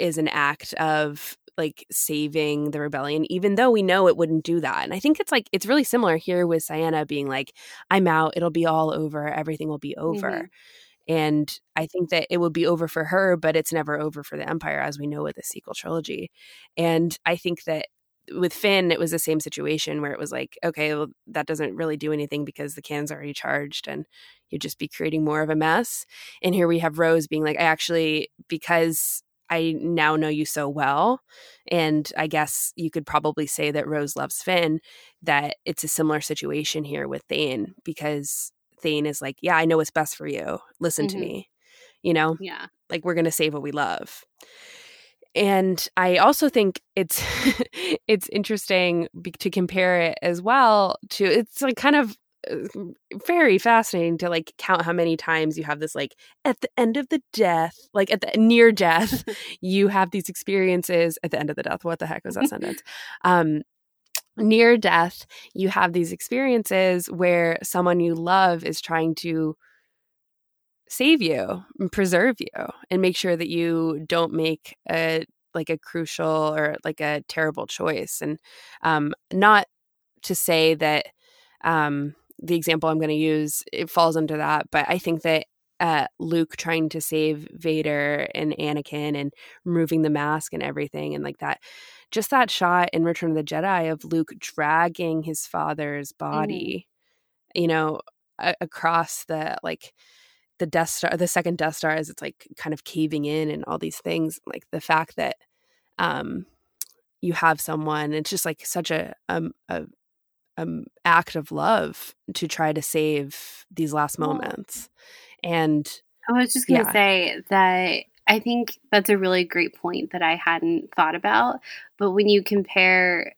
is an act of like saving the rebellion, even though we know it wouldn't do that. And I think it's like it's really similar here with Ciena being like, I'm out, it'll be all over, everything will be over. Mm-hmm. And I think that it would be over for her, but it's never over for the Empire, as we know with the sequel trilogy. And I think that with Finn, it was the same situation where it was like, okay, well, that doesn't really do anything because the can's already charged and you'd just be creating more of a mess. And here we have Rose being like, I actually, because I now know you so well. And I guess you could probably say that Rose loves Finn, that it's a similar situation here with Thane because Thane is like, Yeah, I know what's best for you. Listen mm-hmm. to me. You know? Yeah. Like we're gonna save what we love. And I also think it's it's interesting to compare it as well to it's like kind of very fascinating to like count how many times you have this like at the end of the death like at the near death you have these experiences. At the end of the death what the heck was that sentence? Um near death you have these experiences where someone you love is trying to save you and preserve you and make sure that you don't make a like a crucial or like a terrible choice. And um not to say that um the example I'm going to use it falls into that, but I think that uh, Luke trying to save Vader and Anakin and removing the mask and everything and like that just that shot in Return of the Jedi of Luke dragging his father's mm-hmm. body mm. you know a- across the like the Death Star the second Death Star as it's like kind of caving in and all these things like the fact that um you have someone it's just like such a um, a um, act of love to try to save these last moments. And I was just going to yeah. say that I think that's a really great point that I hadn't thought about. But when you compare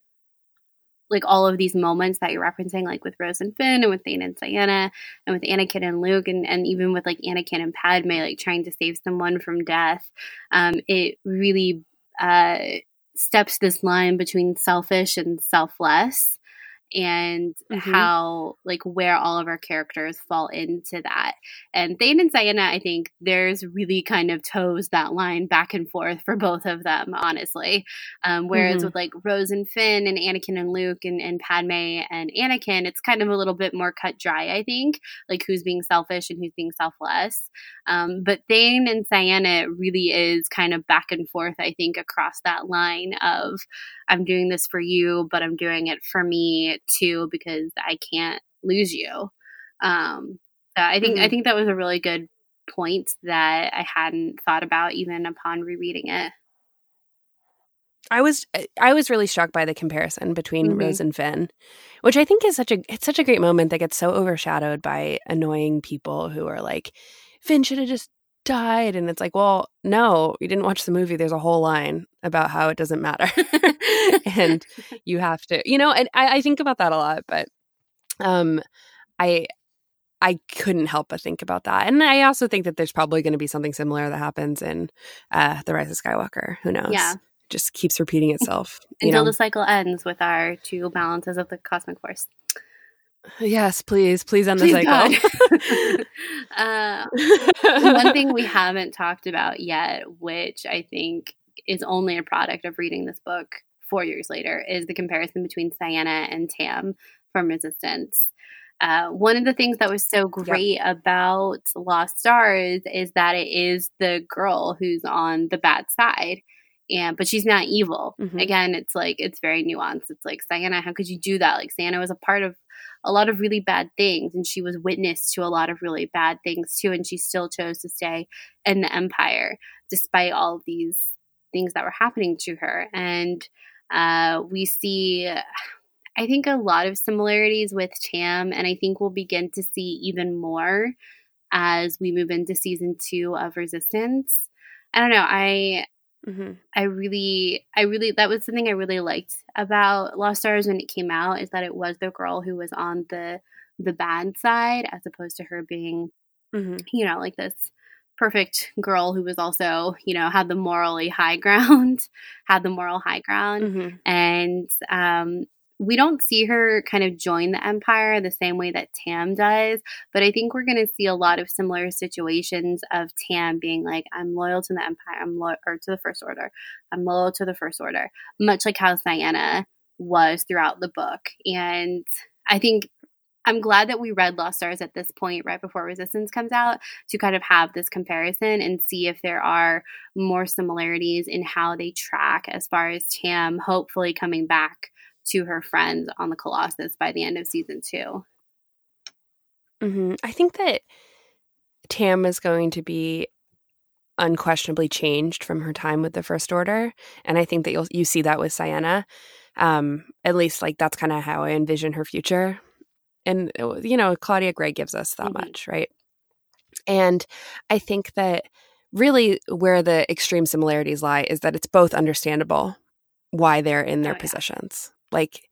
like all of these moments that you're referencing, like with Rose and Finn and with Thane and Ciena and with Anakin and Luke and, and even with like Anakin and Padme, like trying to save someone from death, um, it really uh, steps this line between selfish and selfless and mm-hmm. how like where all of our characters fall into that. And Thane and Ciena, I think there's really kind of toes that line back and forth for both of them, honestly. Um, whereas mm-hmm. with like Rose and Finn and Anakin and Luke and, and Padme and Anakin, it's kind of a little bit more cut dry, I think, like who's being selfish and who's being selfless. Um, but Thane and Ciena really is kind of back and forth, I think, across that line of I'm doing this for you, but I'm doing it for me too because I can't lose you. Um, so I think mm-hmm. I think that was a really good point that I hadn't thought about even upon rereading it. I was I was really struck by the comparison between mm-hmm. Rose and Finn, which I think is such a it's such a great moment that gets so overshadowed by annoying people who are like Finn should have just died and it's like well no you didn't watch the movie. There's a whole line about how it doesn't matter. And you have to you know and I, I, think about that a lot but um i i couldn't help but think about that and i also think that there's probably going to be something similar that happens in uh the rise of skywalker who knows? Yeah. Just keeps repeating itself until know? the cycle ends with our two balances of the cosmic force Yes, please, please end the cycle. uh, one thing we haven't talked about yet, which I think is only a product of reading this book four years later, is the comparison between Ciena and Tam from Resistance. Uh, one of the things that was so great yep. about Lost Stars is that it is the girl who's on the bad side and but she's not evil. Mm-hmm. Again, it's like it's very nuanced. It's like Ciena, how could you do that? Like Ciena was a part of a lot of really bad things and she was witness to a lot of really bad things too and she still chose to stay in the empire despite all these things that were happening to her. And uh, we see i think a lot of similarities with tam and i think we'll begin to see even more as we move into season two of resistance. I don't know i Mm-hmm. I really, I really, that was something I really liked about Lost Stars when it came out is that it was the girl who was on the the bad side as opposed to her being, Mm-hmm. you know, like this perfect girl who was also, you know, had the morally high ground, had the moral high ground, Mm-hmm. and um, we don't see her kind of join the empire the same way that Tam does, but I think we're going to see a lot of similar situations of Tam being like, "I'm loyal to the empire, I'm loyal or to the First Order, I'm loyal to the First Order," much like how Ciena was throughout the book, and I think. I'm glad that we read Lost Stars at this point, right before Resistance comes out, to kind of have this comparison and see if there are more similarities in how they track as far as Tam hopefully coming back to her friends on the Colossus by the end of season two. Mm-hmm. I think that Tam is going to be unquestionably changed from her time with the First Order, and I think that you'll you see that with Ciena. Um, at least, like that's kind of how I envision her future, and uh, you know, Claudia Gray gives us that Mhm. much, right? And I think that really where the extreme similarities lie is that it's both understandable why they're in their Oh, yeah. positions, like.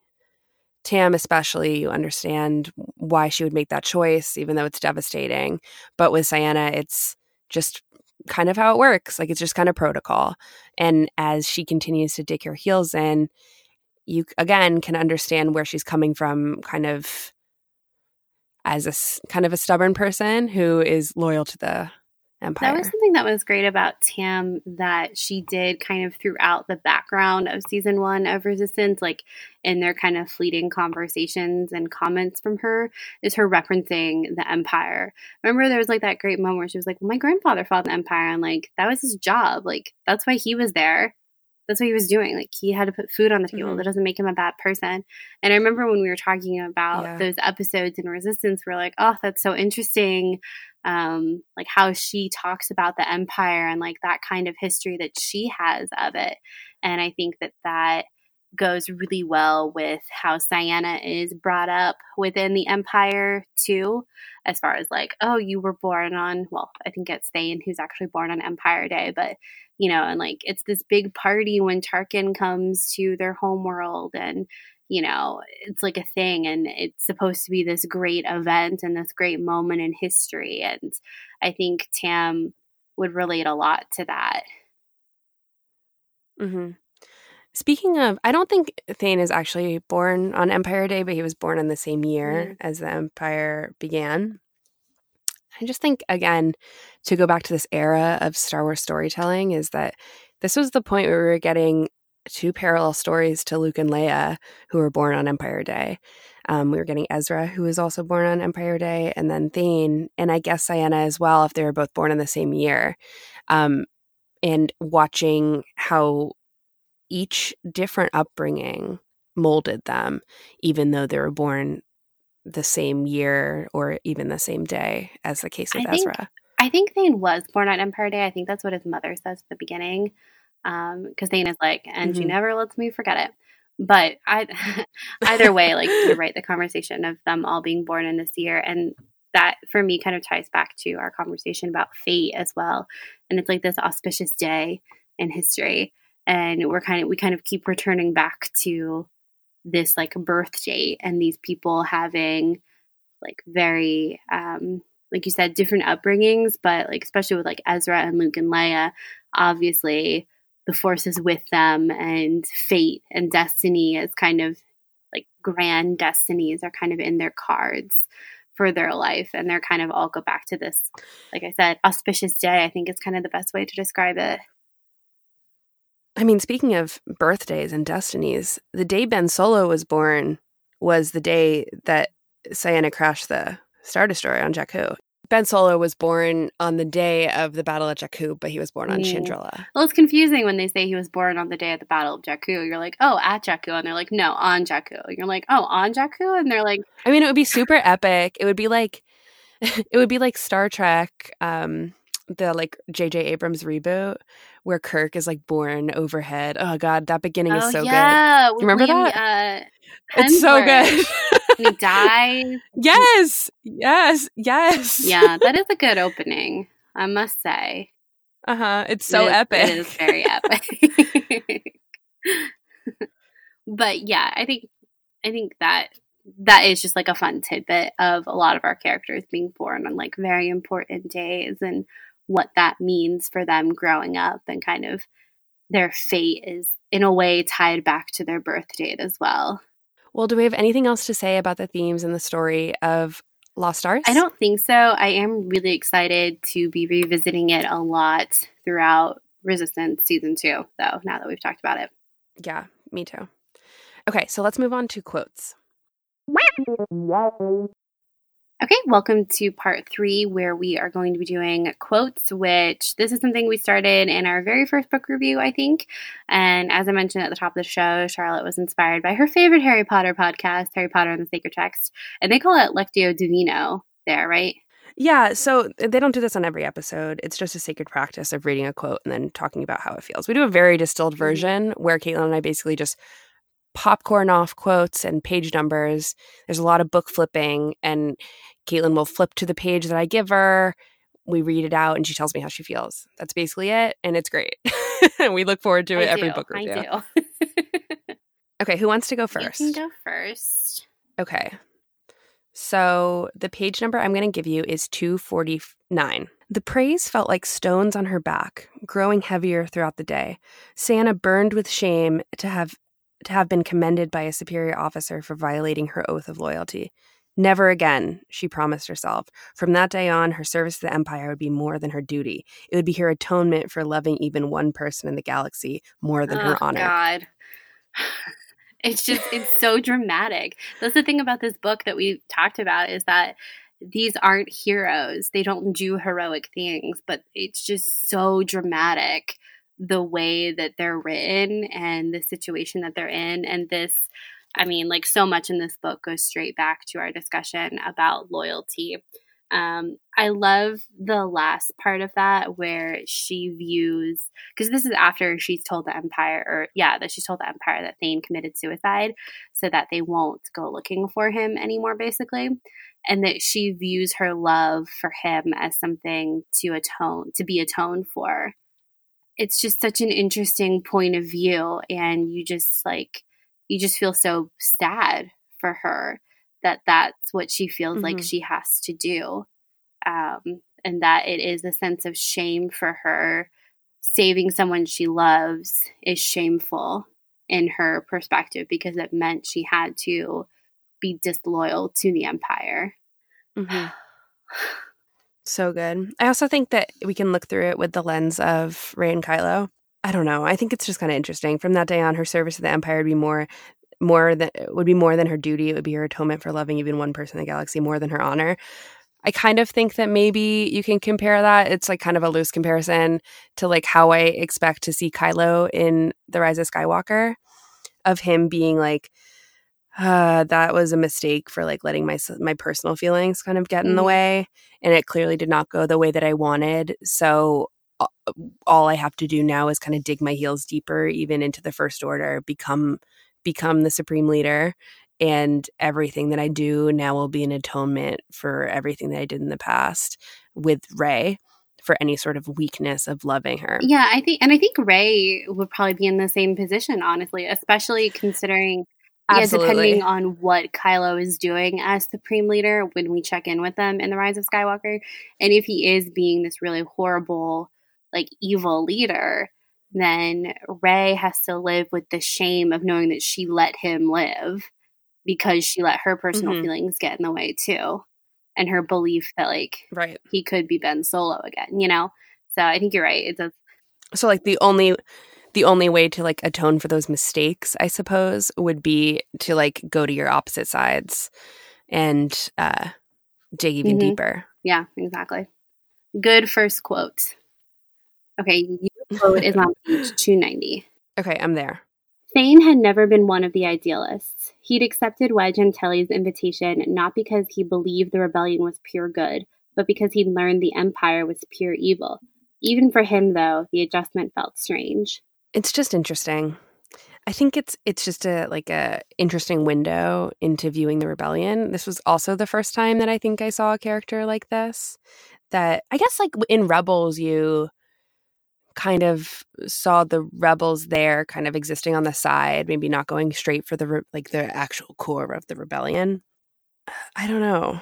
Tam, especially, you understand why she would make that choice, even though it's devastating. But with Ciena, it's just kind of how it works. Like it's just kind of protocol. And as she continues to dig her heels in, you again can understand where she's coming from, kind of as a kind of a stubborn person who is loyal to the empire. That was something that was great about Tam that she did kind of throughout the background of season one of Resistance, like in their kind of fleeting conversations and comments from her, is her referencing the Empire. Remember, there was like that great moment where she was like, well, My grandfather fought the Empire, and like that was his job. Like, that's why he was there. That's what he was doing. Like, he had to put food on the table. Mhm. That doesn't make him a bad person. And I remember when we were talking about Yeah. those episodes in Resistance, we are like, oh, that's so interesting um, like how she talks about the empire and like that kind of history that she has of it. And I think that that goes really well with how Ciena is brought up within the empire too, as far as like, oh, you were born on, well, I think it's Thane who's actually born on Empire Day, but you know, and like it's this big party when Tarkin comes to their homeworld and you know, it's like a thing and it's supposed to be this great event and this great moment in history. And I think Tam would relate a lot to that. Mm-hmm. Speaking of, I don't think Thane is actually born on Empire Day, but he was born in the same year Mm. as the Empire began. I just think, again, to go back to this era of Star Wars storytelling, is that this was the point where we were getting two parallel stories to Luke and Leia, who were born on Empire Day. Um, we were getting Ezra, who was also born on Empire Day, and then Thane, and I guess Ciena as well, if they were both born in the same year. Um, and watching how each different upbringing molded them, even though they were born the same year or even the same day, as the case with I think- Ezra. I think Thane was born on Empire Day. I think that's what his mother says at the beginning. Because Thane is like, and she Mhm. never lets me forget it. But I, either way, like you're right, the conversation of them all being born in this year, and that for me kind of ties back to our conversation about fate as well. And it's like this auspicious day in history, and we're kind of we kind of keep returning back to this like birth date and these people having like very um like you said different upbringings but like especially with like Ezra and Luke and Leia obviously the force is with them and fate and destiny as kind of like grand destinies are kind of in their cards for their life and they're kind of all go back to this like I said auspicious day I think is kind of the best way to describe it I mean, speaking of birthdays and destinies, the day Ben Solo was born was the day that Ciena crashed the Star Destroyer on Jakku. Ben Solo was born on the day of the Battle of Jakku, but he was born on Mm. Chandrila. well it's confusing when they say he was born on the day of the battle of Jakku you're like oh at Jakku and they're like no on Jakku you're like oh on Jakku and they're like I mean, it would be super epic. It would be like, it would be like Star Trek, um, the like J.J. Abrams reboot, where Kirk is like born overhead. Oh God, that beginning is so good. Oh, yeah. with Remember that? Uh, It's so good. He dies. yes, yes, yes. Yeah, that is a good opening, I must say. Uh huh. It's so it is, epic. It is very epic. but yeah, I think I think that that is just like a fun tidbit of a lot of our characters being born on like very important days and what that means for them growing up and kind of their fate is in a way tied back to their birth date as well. Well, do we have anything else to say about the themes and the story of Lost Stars? I don't think so. I am really excited to be revisiting it a lot throughout Resistance season two, though, now that we've talked about it. Yeah, me too. Okay, so let's move on to quotes. Okay, welcome to part three, where we are going to be doing quotes, which this is something we started in our very first book review, I think. And as I mentioned at the top of the show, Charlotte was inspired by her favorite Harry Potter podcast, Harry Potter and the Sacred Text. And they call it Lectio Divina there, right? Yeah, so they don't do this on every episode. It's just a sacred practice of reading a quote and then talking about how it feels. We do a very distilled Mm-hmm. version where Caitlin and I basically just popcorn off quotes and page numbers. There's a lot of book flipping, and Caitlin will flip to the page that I give her. We read it out, and she tells me how she feels. That's basically it, and it's great. and we look forward to it I every do, book review. I do. Okay, who wants to go first? You can go first. Okay. So the page number I'm going to give you is 249. The praise felt like stones on her back, growing heavier throughout the day. Ciena burned with shame to have to have been commended by a superior officer for violating her oath of loyalty. Never again, she promised herself. From that day on, her service to the Empire would be more than her duty. It would be her atonement for loving even one person in the galaxy more than her oh, honor. God. It's just, it's so dramatic. That's the thing about this book that we talked about is that these aren't heroes. They don't do heroic things, but it's just so dramatic the way that they're written and the situation that they're in. And this, I mean, like so much in this book goes straight back to our discussion about loyalty. Um, I love the last part of that where she views because this is after she's told the Empire, or yeah, that she's told the Empire that Thane committed suicide, so that they won't go looking for him anymore, basically, and that she views her love for him as something to atone, to be atoned for. It's just such an interesting point of view, and you just like you just feel so sad for her that that's what she feels like Mhm. she has to do um, and that it is a sense of shame for her saving someone she loves is shameful in her perspective because it meant she had to be disloyal to the empire Mhm. So good. I also think that we can look through it with the lens of Rey and Kylo. I don't know. I think it's just kind of interesting. From that day on, her service to the Empire would be more, more than would be more than her duty. It would be her atonement for loving even one person in the galaxy more than her honor. I kind of think that maybe you can compare that. It's like kind of a loose comparison to like how I expect to see Kylo in The Rise of Skywalker, of him being like, uh, that was a mistake for like letting my my personal feelings kind of get in the Mhm. way, and it clearly did not go the way that I wanted. So all I have to do now is kind of dig my heels deeper, even into the First Order, become become the supreme leader, and everything that I do now will be an atonement for everything that I did in the past with Rey for any sort of weakness of loving her. yeah i think and i think Rey would probably be in the same position honestly especially considering Yeah, Absolutely. depending on what Kylo is doing as Supreme Leader when we check in with them in The Rise of Skywalker. And if he is being this really horrible, like evil leader, then Rey has to live with the shame of knowing that she let him live because she let her personal Mhm. feelings get in the way too. And her belief that like right. he could be Ben Solo again, you know? So I think you're right. It's a so like the only the only way to like atone for those mistakes i suppose would be to like go to your opposite sides and uh dig even Mhm. deeper Yeah, exactly. Good first quote. Okay, your quote is on page 290. okay i'm there Thane had never been one of the idealists. He'd accepted Wedge Antilles' invitation not because he believed the rebellion was pure good, but because he'd learned the Empire was pure evil. Even for him, though, the adjustment felt strange. It's just interesting i think it's it's just a like a interesting window into viewing the rebellion this was also the first time that i think i saw a character like this that i guess like in rebels you kind of saw the rebels there kind of existing on the side, maybe not going straight for the re- like the actual core of the rebellion. I don't know.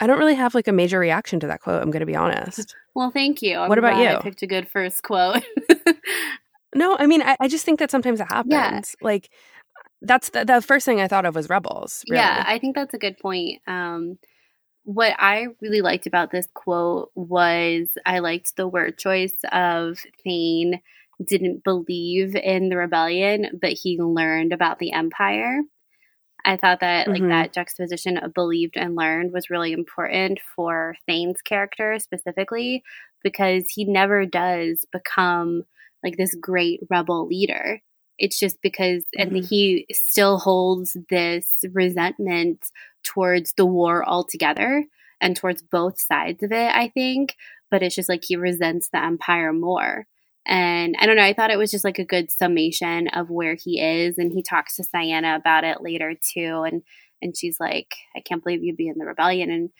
I don't really have like a major reaction to that quote. I'm going to be honest. Well, thank you. I'm What about you? I picked a good first quote. No, I mean, I, I just think that sometimes it happens. Yeah. Like, that's the, the first thing I thought of was rebels. Really. Yeah, I think that's a good point. Um, what I really liked about this quote was I liked the word choice of Thane didn't believe in the rebellion, but he learned about the empire. I thought that like Mhm. that juxtaposition of believed and learned was really important for Thane's character specifically because he never does become like this great rebel leader. It's just because and Mhm. he still holds this resentment towards the war altogether and towards both sides of it, I think. But it's just like he resents the empire more. And I don't know, I thought it was just like a good summation of where he is. And he talks to Ciena about it later too. And and she's like, I can't believe you'd be in the rebellion. And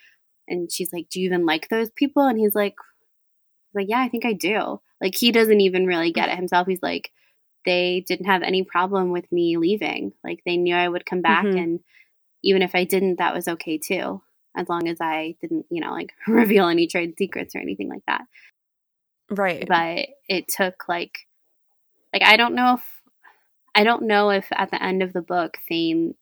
and she's like, Do you even like those people? And he's like, like, yeah, I think I do. Like he doesn't even really get it himself. He's like, they didn't have any problem with me leaving. Like they knew I would come back Mhm. and even if I didn't, that was okay too. As long as I didn't, you know, like reveal any trade secrets or anything like that. Right. But it took like like I don't know if I don't know if at the end of the book Thane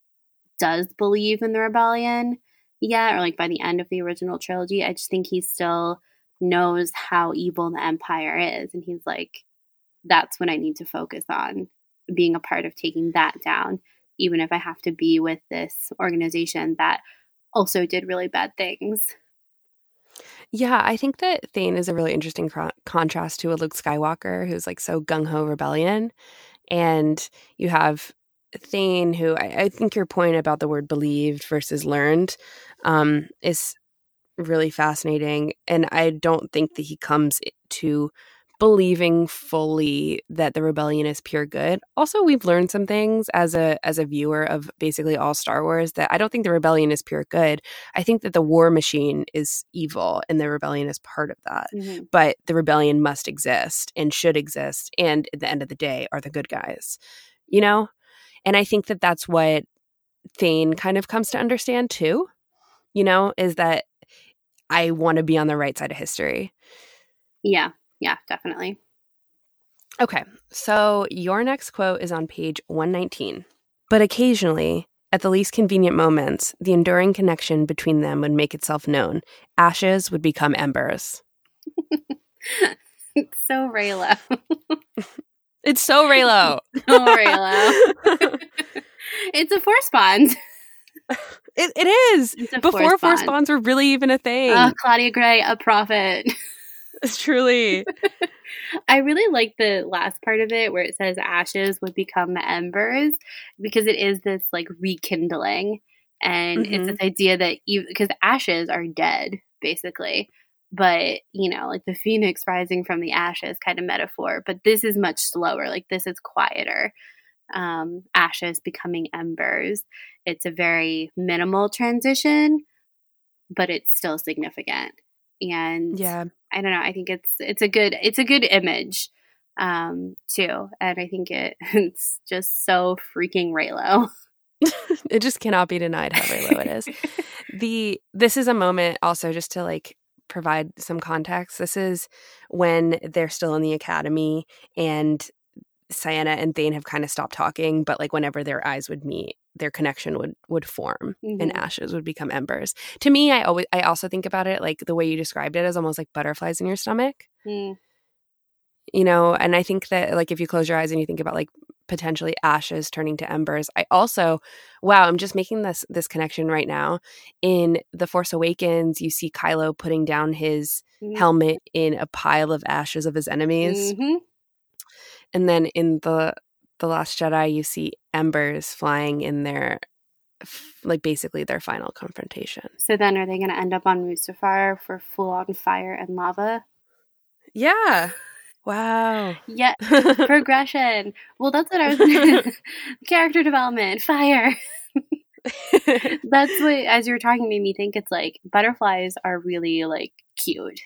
does believe in the rebellion yet, or like by the end of the original trilogy. I just think he's still knows how evil the Empire is, and he's like, that's what I need to focus on being a part of taking that down, even if I have to be with this organization that also did really bad things. Yeah, I think that Thane is a really interesting cro- contrast to a Luke Skywalker who's like so gung ho rebellion. And you have Thane, who I, I think your point about the word believed versus learned um, is really fascinating. And I don't think that he comes to believing fully that the rebellion is pure good. Also, we've learned some things as a as a viewer of basically all Star Wars that I don't think the rebellion is pure good. I think that the war machine is evil and the rebellion is part of that. Mhm. But the rebellion must exist and should exist and at the end of the day are the good guys. You know? And I think that that's what Thane kind of comes to understand too. You know, is that I want to be on the right side of history. Yeah, yeah, definitely. Okay, so your next quote is on page 119. But occasionally, at the least convenient moments, the enduring connection between them would make itself known. Ashes would become embers. It's so Reylo. It's so Reylo. Oh, Reylo. it's a force bond. It, it is. Before bond. bonds were really even a thing. Oh, Claudia Gray, a prophet. It's truly. I really like the last part of it where it says ashes would become embers because it is this like rekindling. And Mhm. it's this idea that you, because ashes are dead, basically. But, you know, like the phoenix rising from the ashes kind of metaphor. But this is much slower. Like this is quieter. Um, ashes becoming embers. It's a very minimal transition, but it's still significant. And Yeah. I don't know. I think it's it's a good it's a good image um too, and I think it it's just so freaking Reylo. It just cannot be denied how Reylo it is. the this is a moment also just to like provide some context. This is when they're still in the academy and Ciena and Thane have kind of stopped talking, but like whenever their eyes would meet, their connection would would form Mhm. and ashes would become embers. To me, I always I also think about it like the way you described it as almost like butterflies in your stomach. Mm, you know and i think that like if you close your eyes and you think about like potentially ashes turning to embers i also wow i'm just making this this connection right now in the force awakens you see kylo putting down his Mhm. helmet in a pile of ashes of his enemies mhm. And then in the the last jedi you see embers flying in their like basically their final confrontation So then, are they going to end up on Mustafar for full on fire and lava? yeah wow Yeah, progression. Well, that's what I was. Character development, fire. That's what, as you were talking, made me think it's like butterflies are really like cute.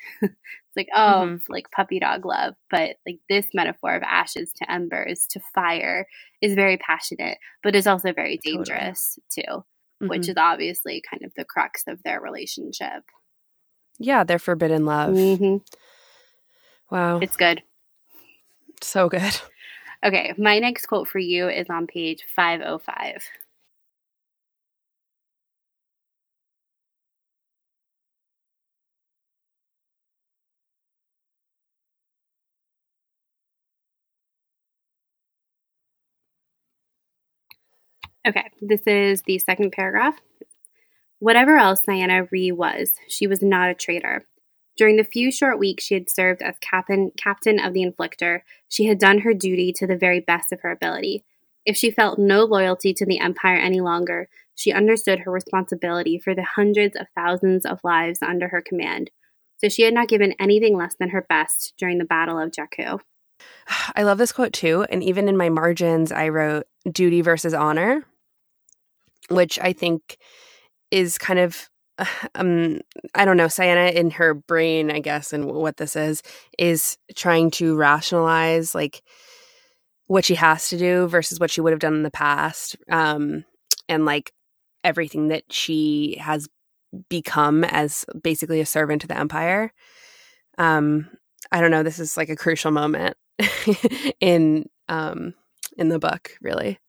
Like, oh, mm-hmm. like puppy dog love. But like this metaphor of ashes to embers to fire is very passionate, but is also very dangerous totally. too, mm-hmm. which is obviously kind of the crux of their relationship. Yeah, their forbidden love. Mm-hmm. Wow. It's good. So good. Okay, my next quote for you is on page 505. Okay, this is the second paragraph. Whatever else Ciena Ree was, she was not a traitor. During the few short weeks she had served as captain, captain of the Inflictor, she had done her duty to the very best of her ability. If she felt no loyalty to the Empire any longer, she understood her responsibility for the hundreds of thousands of lives under her command. So she had not given anything less than her best during the Battle of Jakku. I love this quote too. And even in my margins, I wrote duty versus honor which I think is kind of um I don't know, Ciena in her brain, I guess, and what this is, is trying to rationalize like what she has to do versus what she would have done in the past. Um and like everything that she has become as basically a servant to the empire. Um I don't know, this is like a crucial moment in um in the book, really.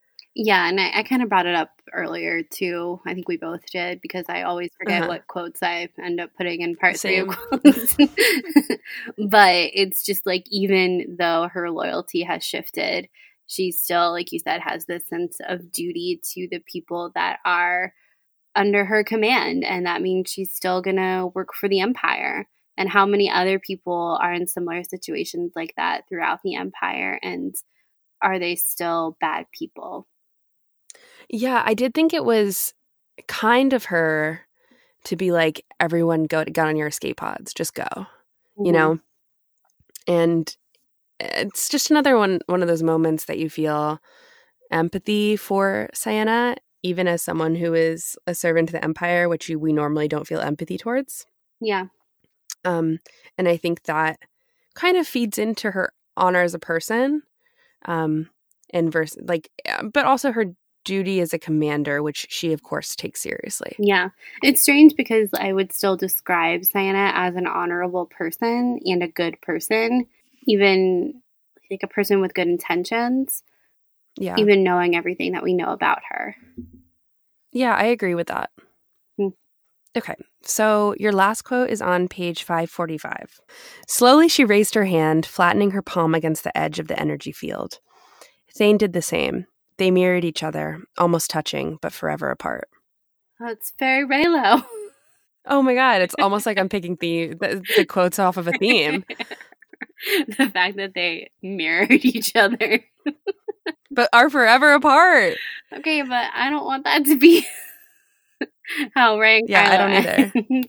Yeah, and I, I kind of brought it up earlier too. I think we both did because I always forget uh-huh. what quotes I end up putting in part Same. three of quotes. but it's just like even though her loyalty has shifted, she still, like you said, has this sense of duty to the people that are under her command, and that means she's still gonna work for the empire. And how many other people are in similar situations like that throughout the empire, and are they still bad people? Yeah, I did think it was kind of her to be like, everyone go get on your escape pods, just go, mm-hmm. you know? And it's just another one one of those moments that you feel empathy for Ciena, even as someone who is a servant to the Empire, which you, we normally don't feel empathy towards. Yeah. Um, and I think that kind of feeds into her honor as a person. Um, and verse like but also her duty as a commander, which she, of course, takes seriously. Yeah. It's strange because I would still describe Ciena as an honorable person and a good person, even like a person with good intentions. Yeah. Even knowing everything that we know about her. Yeah, I agree with that. Hmm. Okay, so your last quote is on page 545. Slowly, she raised her hand, flattening her palm against the edge of the energy field. Thane did the same. They mirrored each other, almost touching, but forever apart. That's very Reylo. Oh my god, it's almost like I'm picking the, the, the quotes off of a theme. the fact that they mirrored each other. but are forever apart. Okay, but I don't want that to be how Rey and yeah, Kylo I don't either.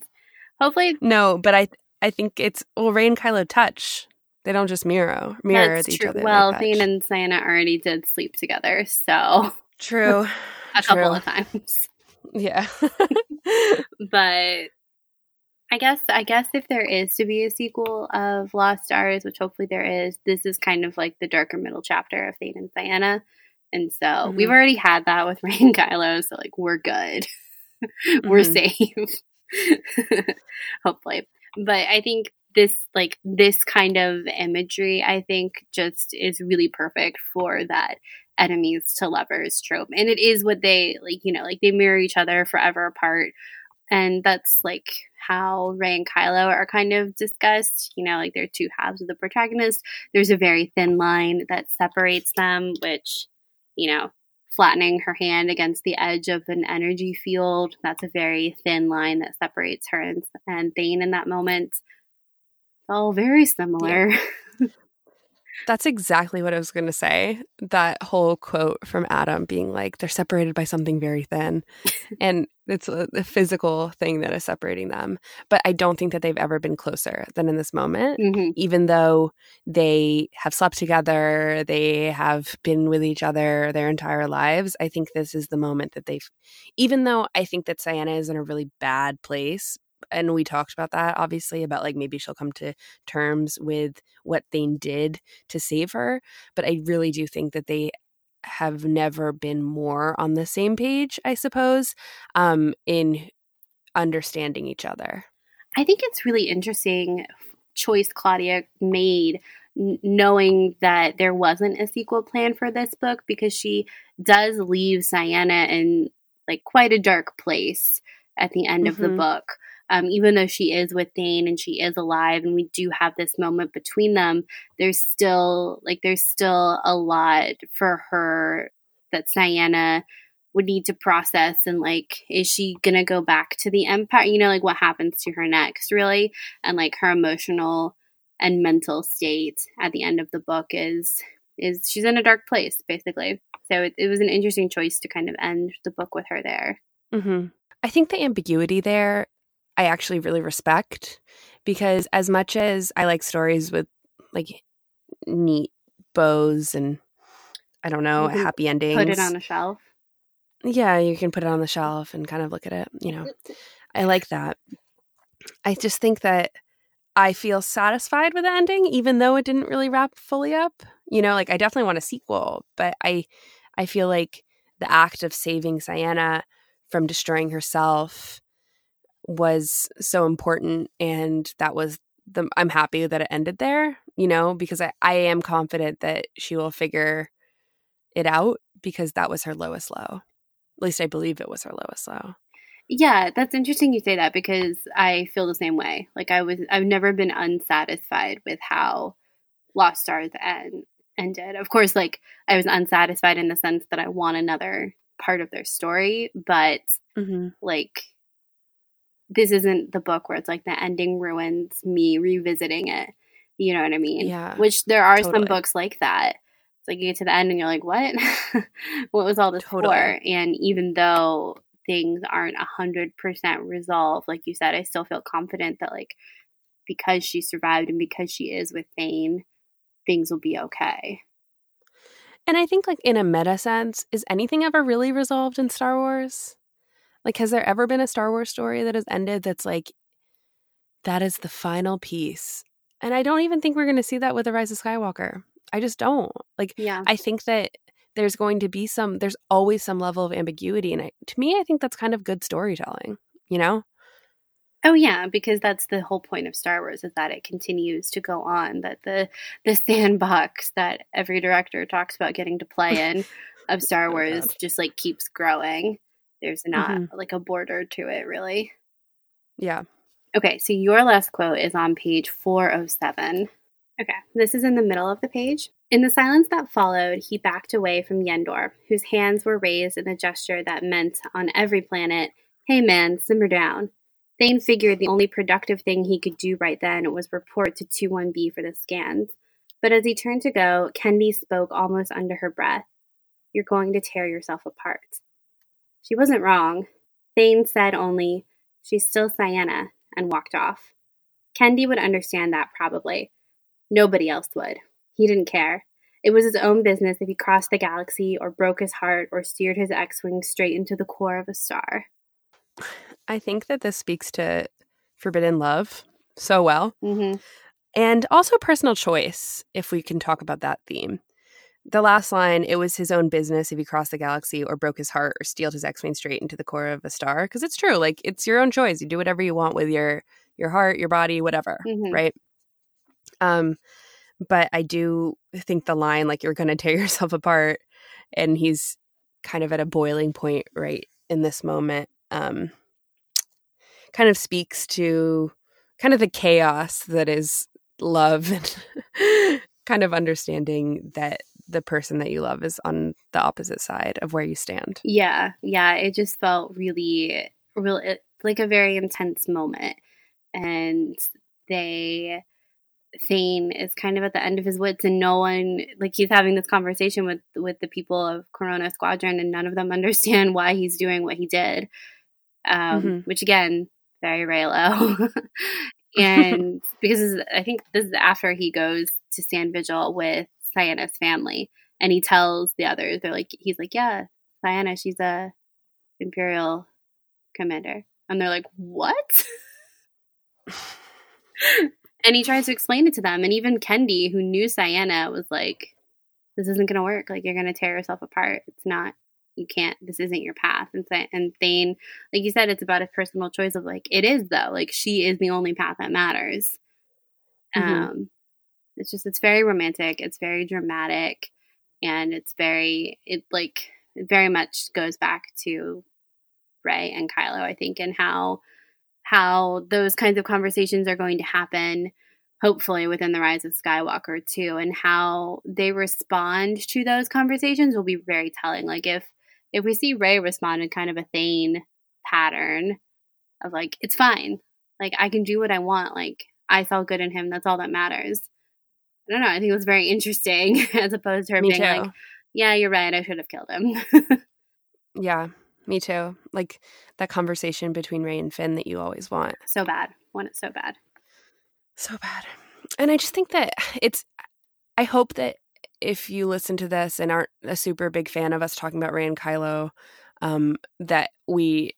Hopefully, no, but I I think it's well, Rey and Kylo touch. They don't just mirror mirror That's each true. other. Well, Thane and Ciena already did sleep together, so true. a true. couple of times. Yeah. but I guess I guess if there is to be a sequel of Lost Stars, which hopefully there is, this is kind of like the darker middle chapter of Thane and Ciena. And so mm-hmm. we've already had that with Rey and Kylo, so like we're good. we're mm-hmm. safe. hopefully. But I think this like this kind of imagery i think just is really perfect for that enemies to lovers trope and it is what they like you know like they mirror each other forever apart and that's like how Rey and Kylo are kind of discussed. You know, like they're two halves of the protagonist. There's a very thin line that separates them, which, you know, flattening her hand against the edge of an energy field. That's a very thin line that separates her and, and Thane in that moment all very similar. Yeah. That's exactly what I was going to say. That whole quote from Adam being like, they're separated by something very thin. and it's a, a, physical thing that is separating them. But I don't think that they've ever been closer than in this moment, mm-hmm. even though they have slept together, they have been with each other their entire lives. I think this is the moment that they've, even though I think that Ciena is in a really bad place and we talked about that obviously about like maybe she'll come to terms with what Thane did to save her. But I really do think that they have never been more on the same page, I suppose, um, in understanding each other. I think it's really interesting choice Claudia made knowing that there wasn't a sequel plan for this book because she does leave Ciena in like quite a dark place at the end mm-hmm. of the mm-hmm. book. Um, even though she is with Thane and she is alive, and we do have this moment between them, there's still like there's still a lot for her that Ciena would need to process and like is she gonna go back to the empire? You know like what happens to her next really? And like her emotional and mental state at the end of the book is is she's in a dark place basically. So it, it was an interesting choice to kind of end the book with her there. Mm-hmm. i think the ambiguity there i actually really respect because as much as i like stories with like neat bows and i don't know happy endings put it on a shelf yeah you can put it on the shelf and kind of look at it you know i like that i just think that I feel satisfied with the ending, even though it didn't really wrap fully up. You know, like I definitely want a sequel, but I I feel like the act of saving Ciena from destroying herself was so important and that was the I'm happy that it ended there, you know, because I, I am confident that she will figure it out because that was her lowest low. At least I believe it was her lowest low. Yeah, that's interesting you say that because I feel the same way. Like I was I've never been unsatisfied with how Lost Stars end, ended. Of course, like I was unsatisfied in the sense that I want another part of their story, but mm-hmm. like this isn't the book where it's like the ending ruins me revisiting it. You know what I mean? Yeah. Which there are totally. some books like that. It's like you get to the end and you're like, what? what was all this totally. for? And even though things aren't a hundred percent resolved, like you said, I still feel confident that like because she survived and because she is with Thane, things will be okay. And I think like in a meta sense, is anything ever really resolved in Star Wars? Like has there ever been a Star Wars story that has ended that's like that is the final piece? And I don't even think we're going to see that with the Rise of Skywalker. I just don't. Like yeah. I think that there's going to be some there's always some level of ambiguity and I, to me i think that's kind of good storytelling you know oh yeah because that's the whole point of star wars is that it continues to go on that the the sandbox that every director talks about getting to play in of star oh, wars oh just like keeps growing there's not mm-hmm. like a border to it really yeah okay so your last quote is on page 407 Okay, this is in the middle of the page. In the silence that followed, he backed away from Yendor, whose hands were raised in a gesture that meant, on every planet, hey man, simmer down. Thane figured the only productive thing he could do right then was report to 2-1-B for the scans. But as he turned to go, Kendy spoke almost under her breath. You're going to tear yourself apart. She wasn't wrong. Thane said only, She's still Ciena, and walked off. Kendy would understand that probably Nobody else would. He didn't care. It was his own business if he crossed the galaxy or broke his heart or steered his X Wing straight into the core of a star. I think that this speaks to forbidden love so well. Mm-hmm. And also personal choice, if we can talk about that theme. The last line, it was his own business if he crossed the galaxy or broke his heart or steered his X-Wing straight into the core of a star. Because it's true. Like, it's your own choice. You do whatever you want with your your heart, your body, whatever, mm-hmm. right? Um, but I do think the line like you're going to tear yourself apart, and he's kind of at a boiling point right in this moment. Um, kind of speaks to kind of the chaos that is love and kind of understanding that the person that you love is on the opposite side of where you stand. Yeah, yeah, it just felt really, really like a very intense moment, and they Thane is kind of at the end of his wits, and no one like he's having this conversation with with the people of Corona Squadron, and none of them understand why he's doing what he did. Um, mm-hmm. Which again, very Reylo. and because I think this is after he goes to stand vigil with Ciena's family, and he tells the others, they're like, he's like, yeah, Ciena, she's a imperial commander, and they're like, what? and he tries to explain it to them. And even Kendy, who knew Ciena, was like, this isn't going to work. Like, you're going to tear yourself apart. It's not, you can't, this isn't your path. And, and Thane, like you said, it's about a personal choice of like, it is though. Like, she is the only path that matters. Mm-hmm. Um, it's just, it's very romantic. It's very dramatic. And it's very, it like, it very much goes back to Rey and Kylo, I think, and how how those kinds of conversations are going to happen hopefully within the rise of skywalker too and how they respond to those conversations will be very telling like if if we see Rey respond in kind of a thane pattern of like it's fine like i can do what i want like i saw good in him that's all that matters i don't know i think it was very interesting as opposed to her Me being too. like yeah you're right i should have killed him yeah me too. Like that conversation between Rey and Finn that you always want. So bad. Want it so bad. So bad. And I just think that it's I hope that if you listen to this and aren't a super big fan of us talking about Rey and Kylo, um, that we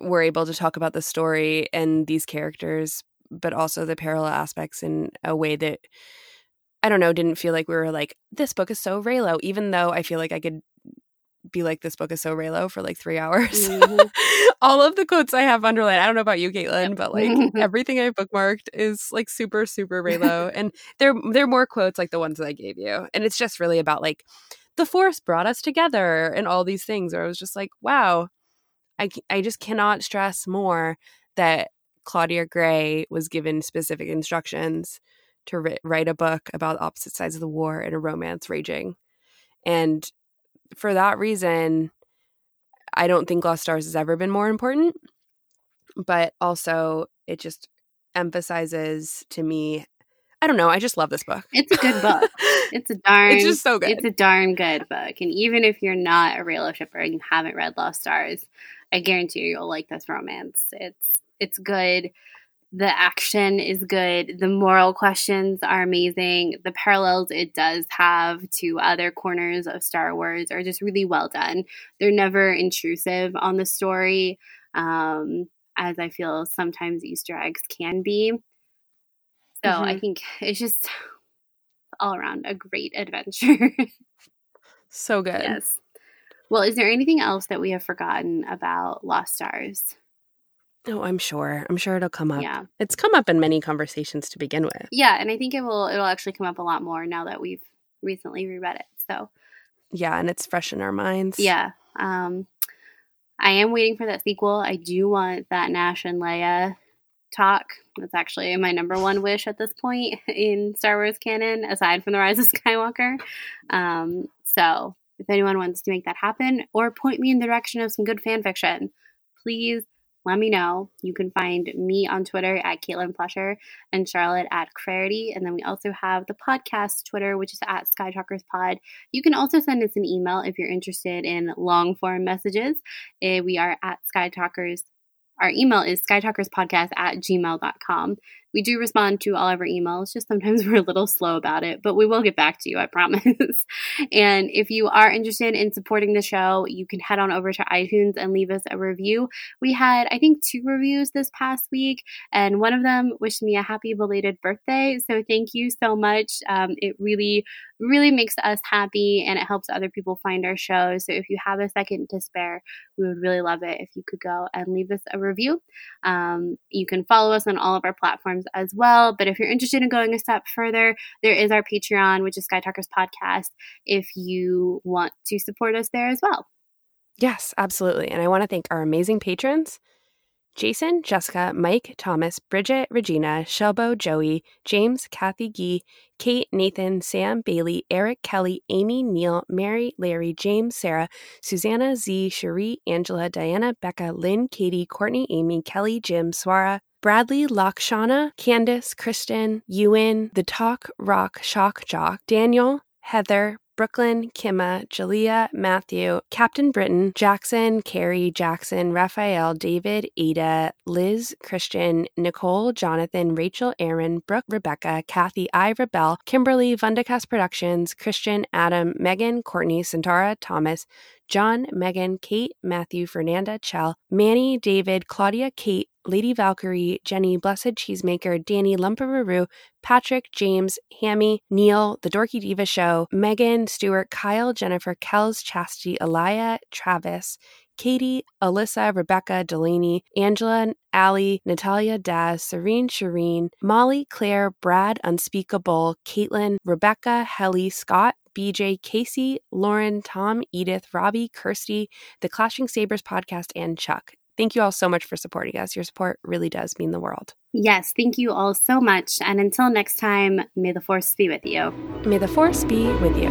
were able to talk about the story and these characters, but also the parallel aspects in a way that I don't know, didn't feel like we were like, this book is so Reylo, even though I feel like I could be like, this book is so Reylo for like three hours. Mm-hmm. All of the quotes I have underlined. I don't know about you, Caitlin, yep. but like everything I've bookmarked is like super, super Reylo. and they're they're more quotes like the ones that I gave you. And it's just really about like the force brought us together and all these things where I was just like, wow, I, I just cannot stress more that Claudia Gray was given specific instructions to write a book about opposite sides of the war and a romance raging. And for that reason, I don't think Lost Stars has ever been more important. But also, it just emphasizes to me. I don't know. I just love this book. It's a good book. It's a darn. it's just so good. It's a darn good book. And even if you're not a Reylo shipper and you haven't read Lost Stars, I guarantee you you'll like this romance. It's it's good the action is good. The moral questions are amazing. The parallels it does have to other corners of Star Wars are just really well done. They're never intrusive on the story, um, as I feel sometimes Easter eggs can be. So mm-hmm. I think it's just all around a great adventure. so good. Yes. Well, is there anything else that we have forgotten about Lost Stars? Oh, I'm sure. I'm sure it'll come up. Yeah. It's come up in many conversations to begin with. Yeah, and I think it will it'll actually come up a lot more now that we've recently reread it. So Yeah, and it's fresh in our minds. Yeah. Um I am waiting for that sequel. I do want that Nash and Leia talk. That's actually my number one wish at this point in Star Wars canon, aside from the Rise of Skywalker. Um, so if anyone wants to make that happen or point me in the direction of some good fan fiction, please let me know. You can find me on Twitter at Caitlin Plusher and Charlotte at Clarity. And then we also have the podcast Twitter, which is at Sky Talkers Pod. You can also send us an email if you're interested in long form messages. Eh, we are at Sky Talkers our email is skytalkerspodcast at gmail.com. We do respond to all of our emails, just sometimes we're a little slow about it, but we will get back to you, I promise. and if you are interested in supporting the show, you can head on over to iTunes and leave us a review. We had, I think, two reviews this past week, and one of them wished me a happy belated birthday. So thank you so much. Um, it really, really makes us happy and it helps other people find our show. So if you have a second to spare, we would really love it if you could go and leave us a review. Um, you can follow us on all of our platforms as well. But if you're interested in going a step further, there is our Patreon, which is Sky Talkers Podcast, if you want to support us there as well. Yes, absolutely. And I want to thank our amazing patrons. Jason, Jessica, Mike, Thomas, Bridget, Regina, Shelbo, Joey, James, Kathy Gee, Kate, Nathan, Sam, Bailey, Eric, Kelly, Amy, Neil, Mary, Larry, James, Sarah, Susanna, Z, Cherie, Angela, Diana, Becca, Lynn, Katie, Courtney, Amy, Kelly, Jim, Swara, Bradley, Lakshana, Candace, Kristen, Ewan, The Talk, Rock, Shock Jock, Daniel, Heather, Brooklyn, Kimma, Jalea, Matthew, Captain Britain, Jackson, Carrie, Jackson, Raphael, David, Ada, Liz, Christian, Nicole, Jonathan, Rachel, Aaron, Brooke, Rebecca, Kathy, I, Rebel, Kimberly, Vundacast Productions, Christian, Adam, Megan, Courtney, Centaura, Thomas, John, Megan, Kate, Matthew, Fernanda, Chell, Manny, David, Claudia, Kate, Lady Valkyrie, Jenny, Blessed Cheesemaker, Danny, Lumparoo, Patrick, James, Hammy, Neil, The Dorky Diva Show, Megan, Stuart, Kyle, Jennifer, Kels, Chastity, Elia, Travis, Katie, Alyssa, Rebecca, Delaney, Angela, Allie, Natalia, Daz, Serene, Shireen, Molly, Claire, Brad, Unspeakable, Caitlin, Rebecca, Helly, Scott, BJ, Casey, Lauren, Tom, Edith, Robbie, Kirsty, the Clashing Sabers podcast, and Chuck. Thank you all so much for supporting us. Your support really does mean the world. Yes, thank you all so much. And until next time, may the force be with you. May the force be with you.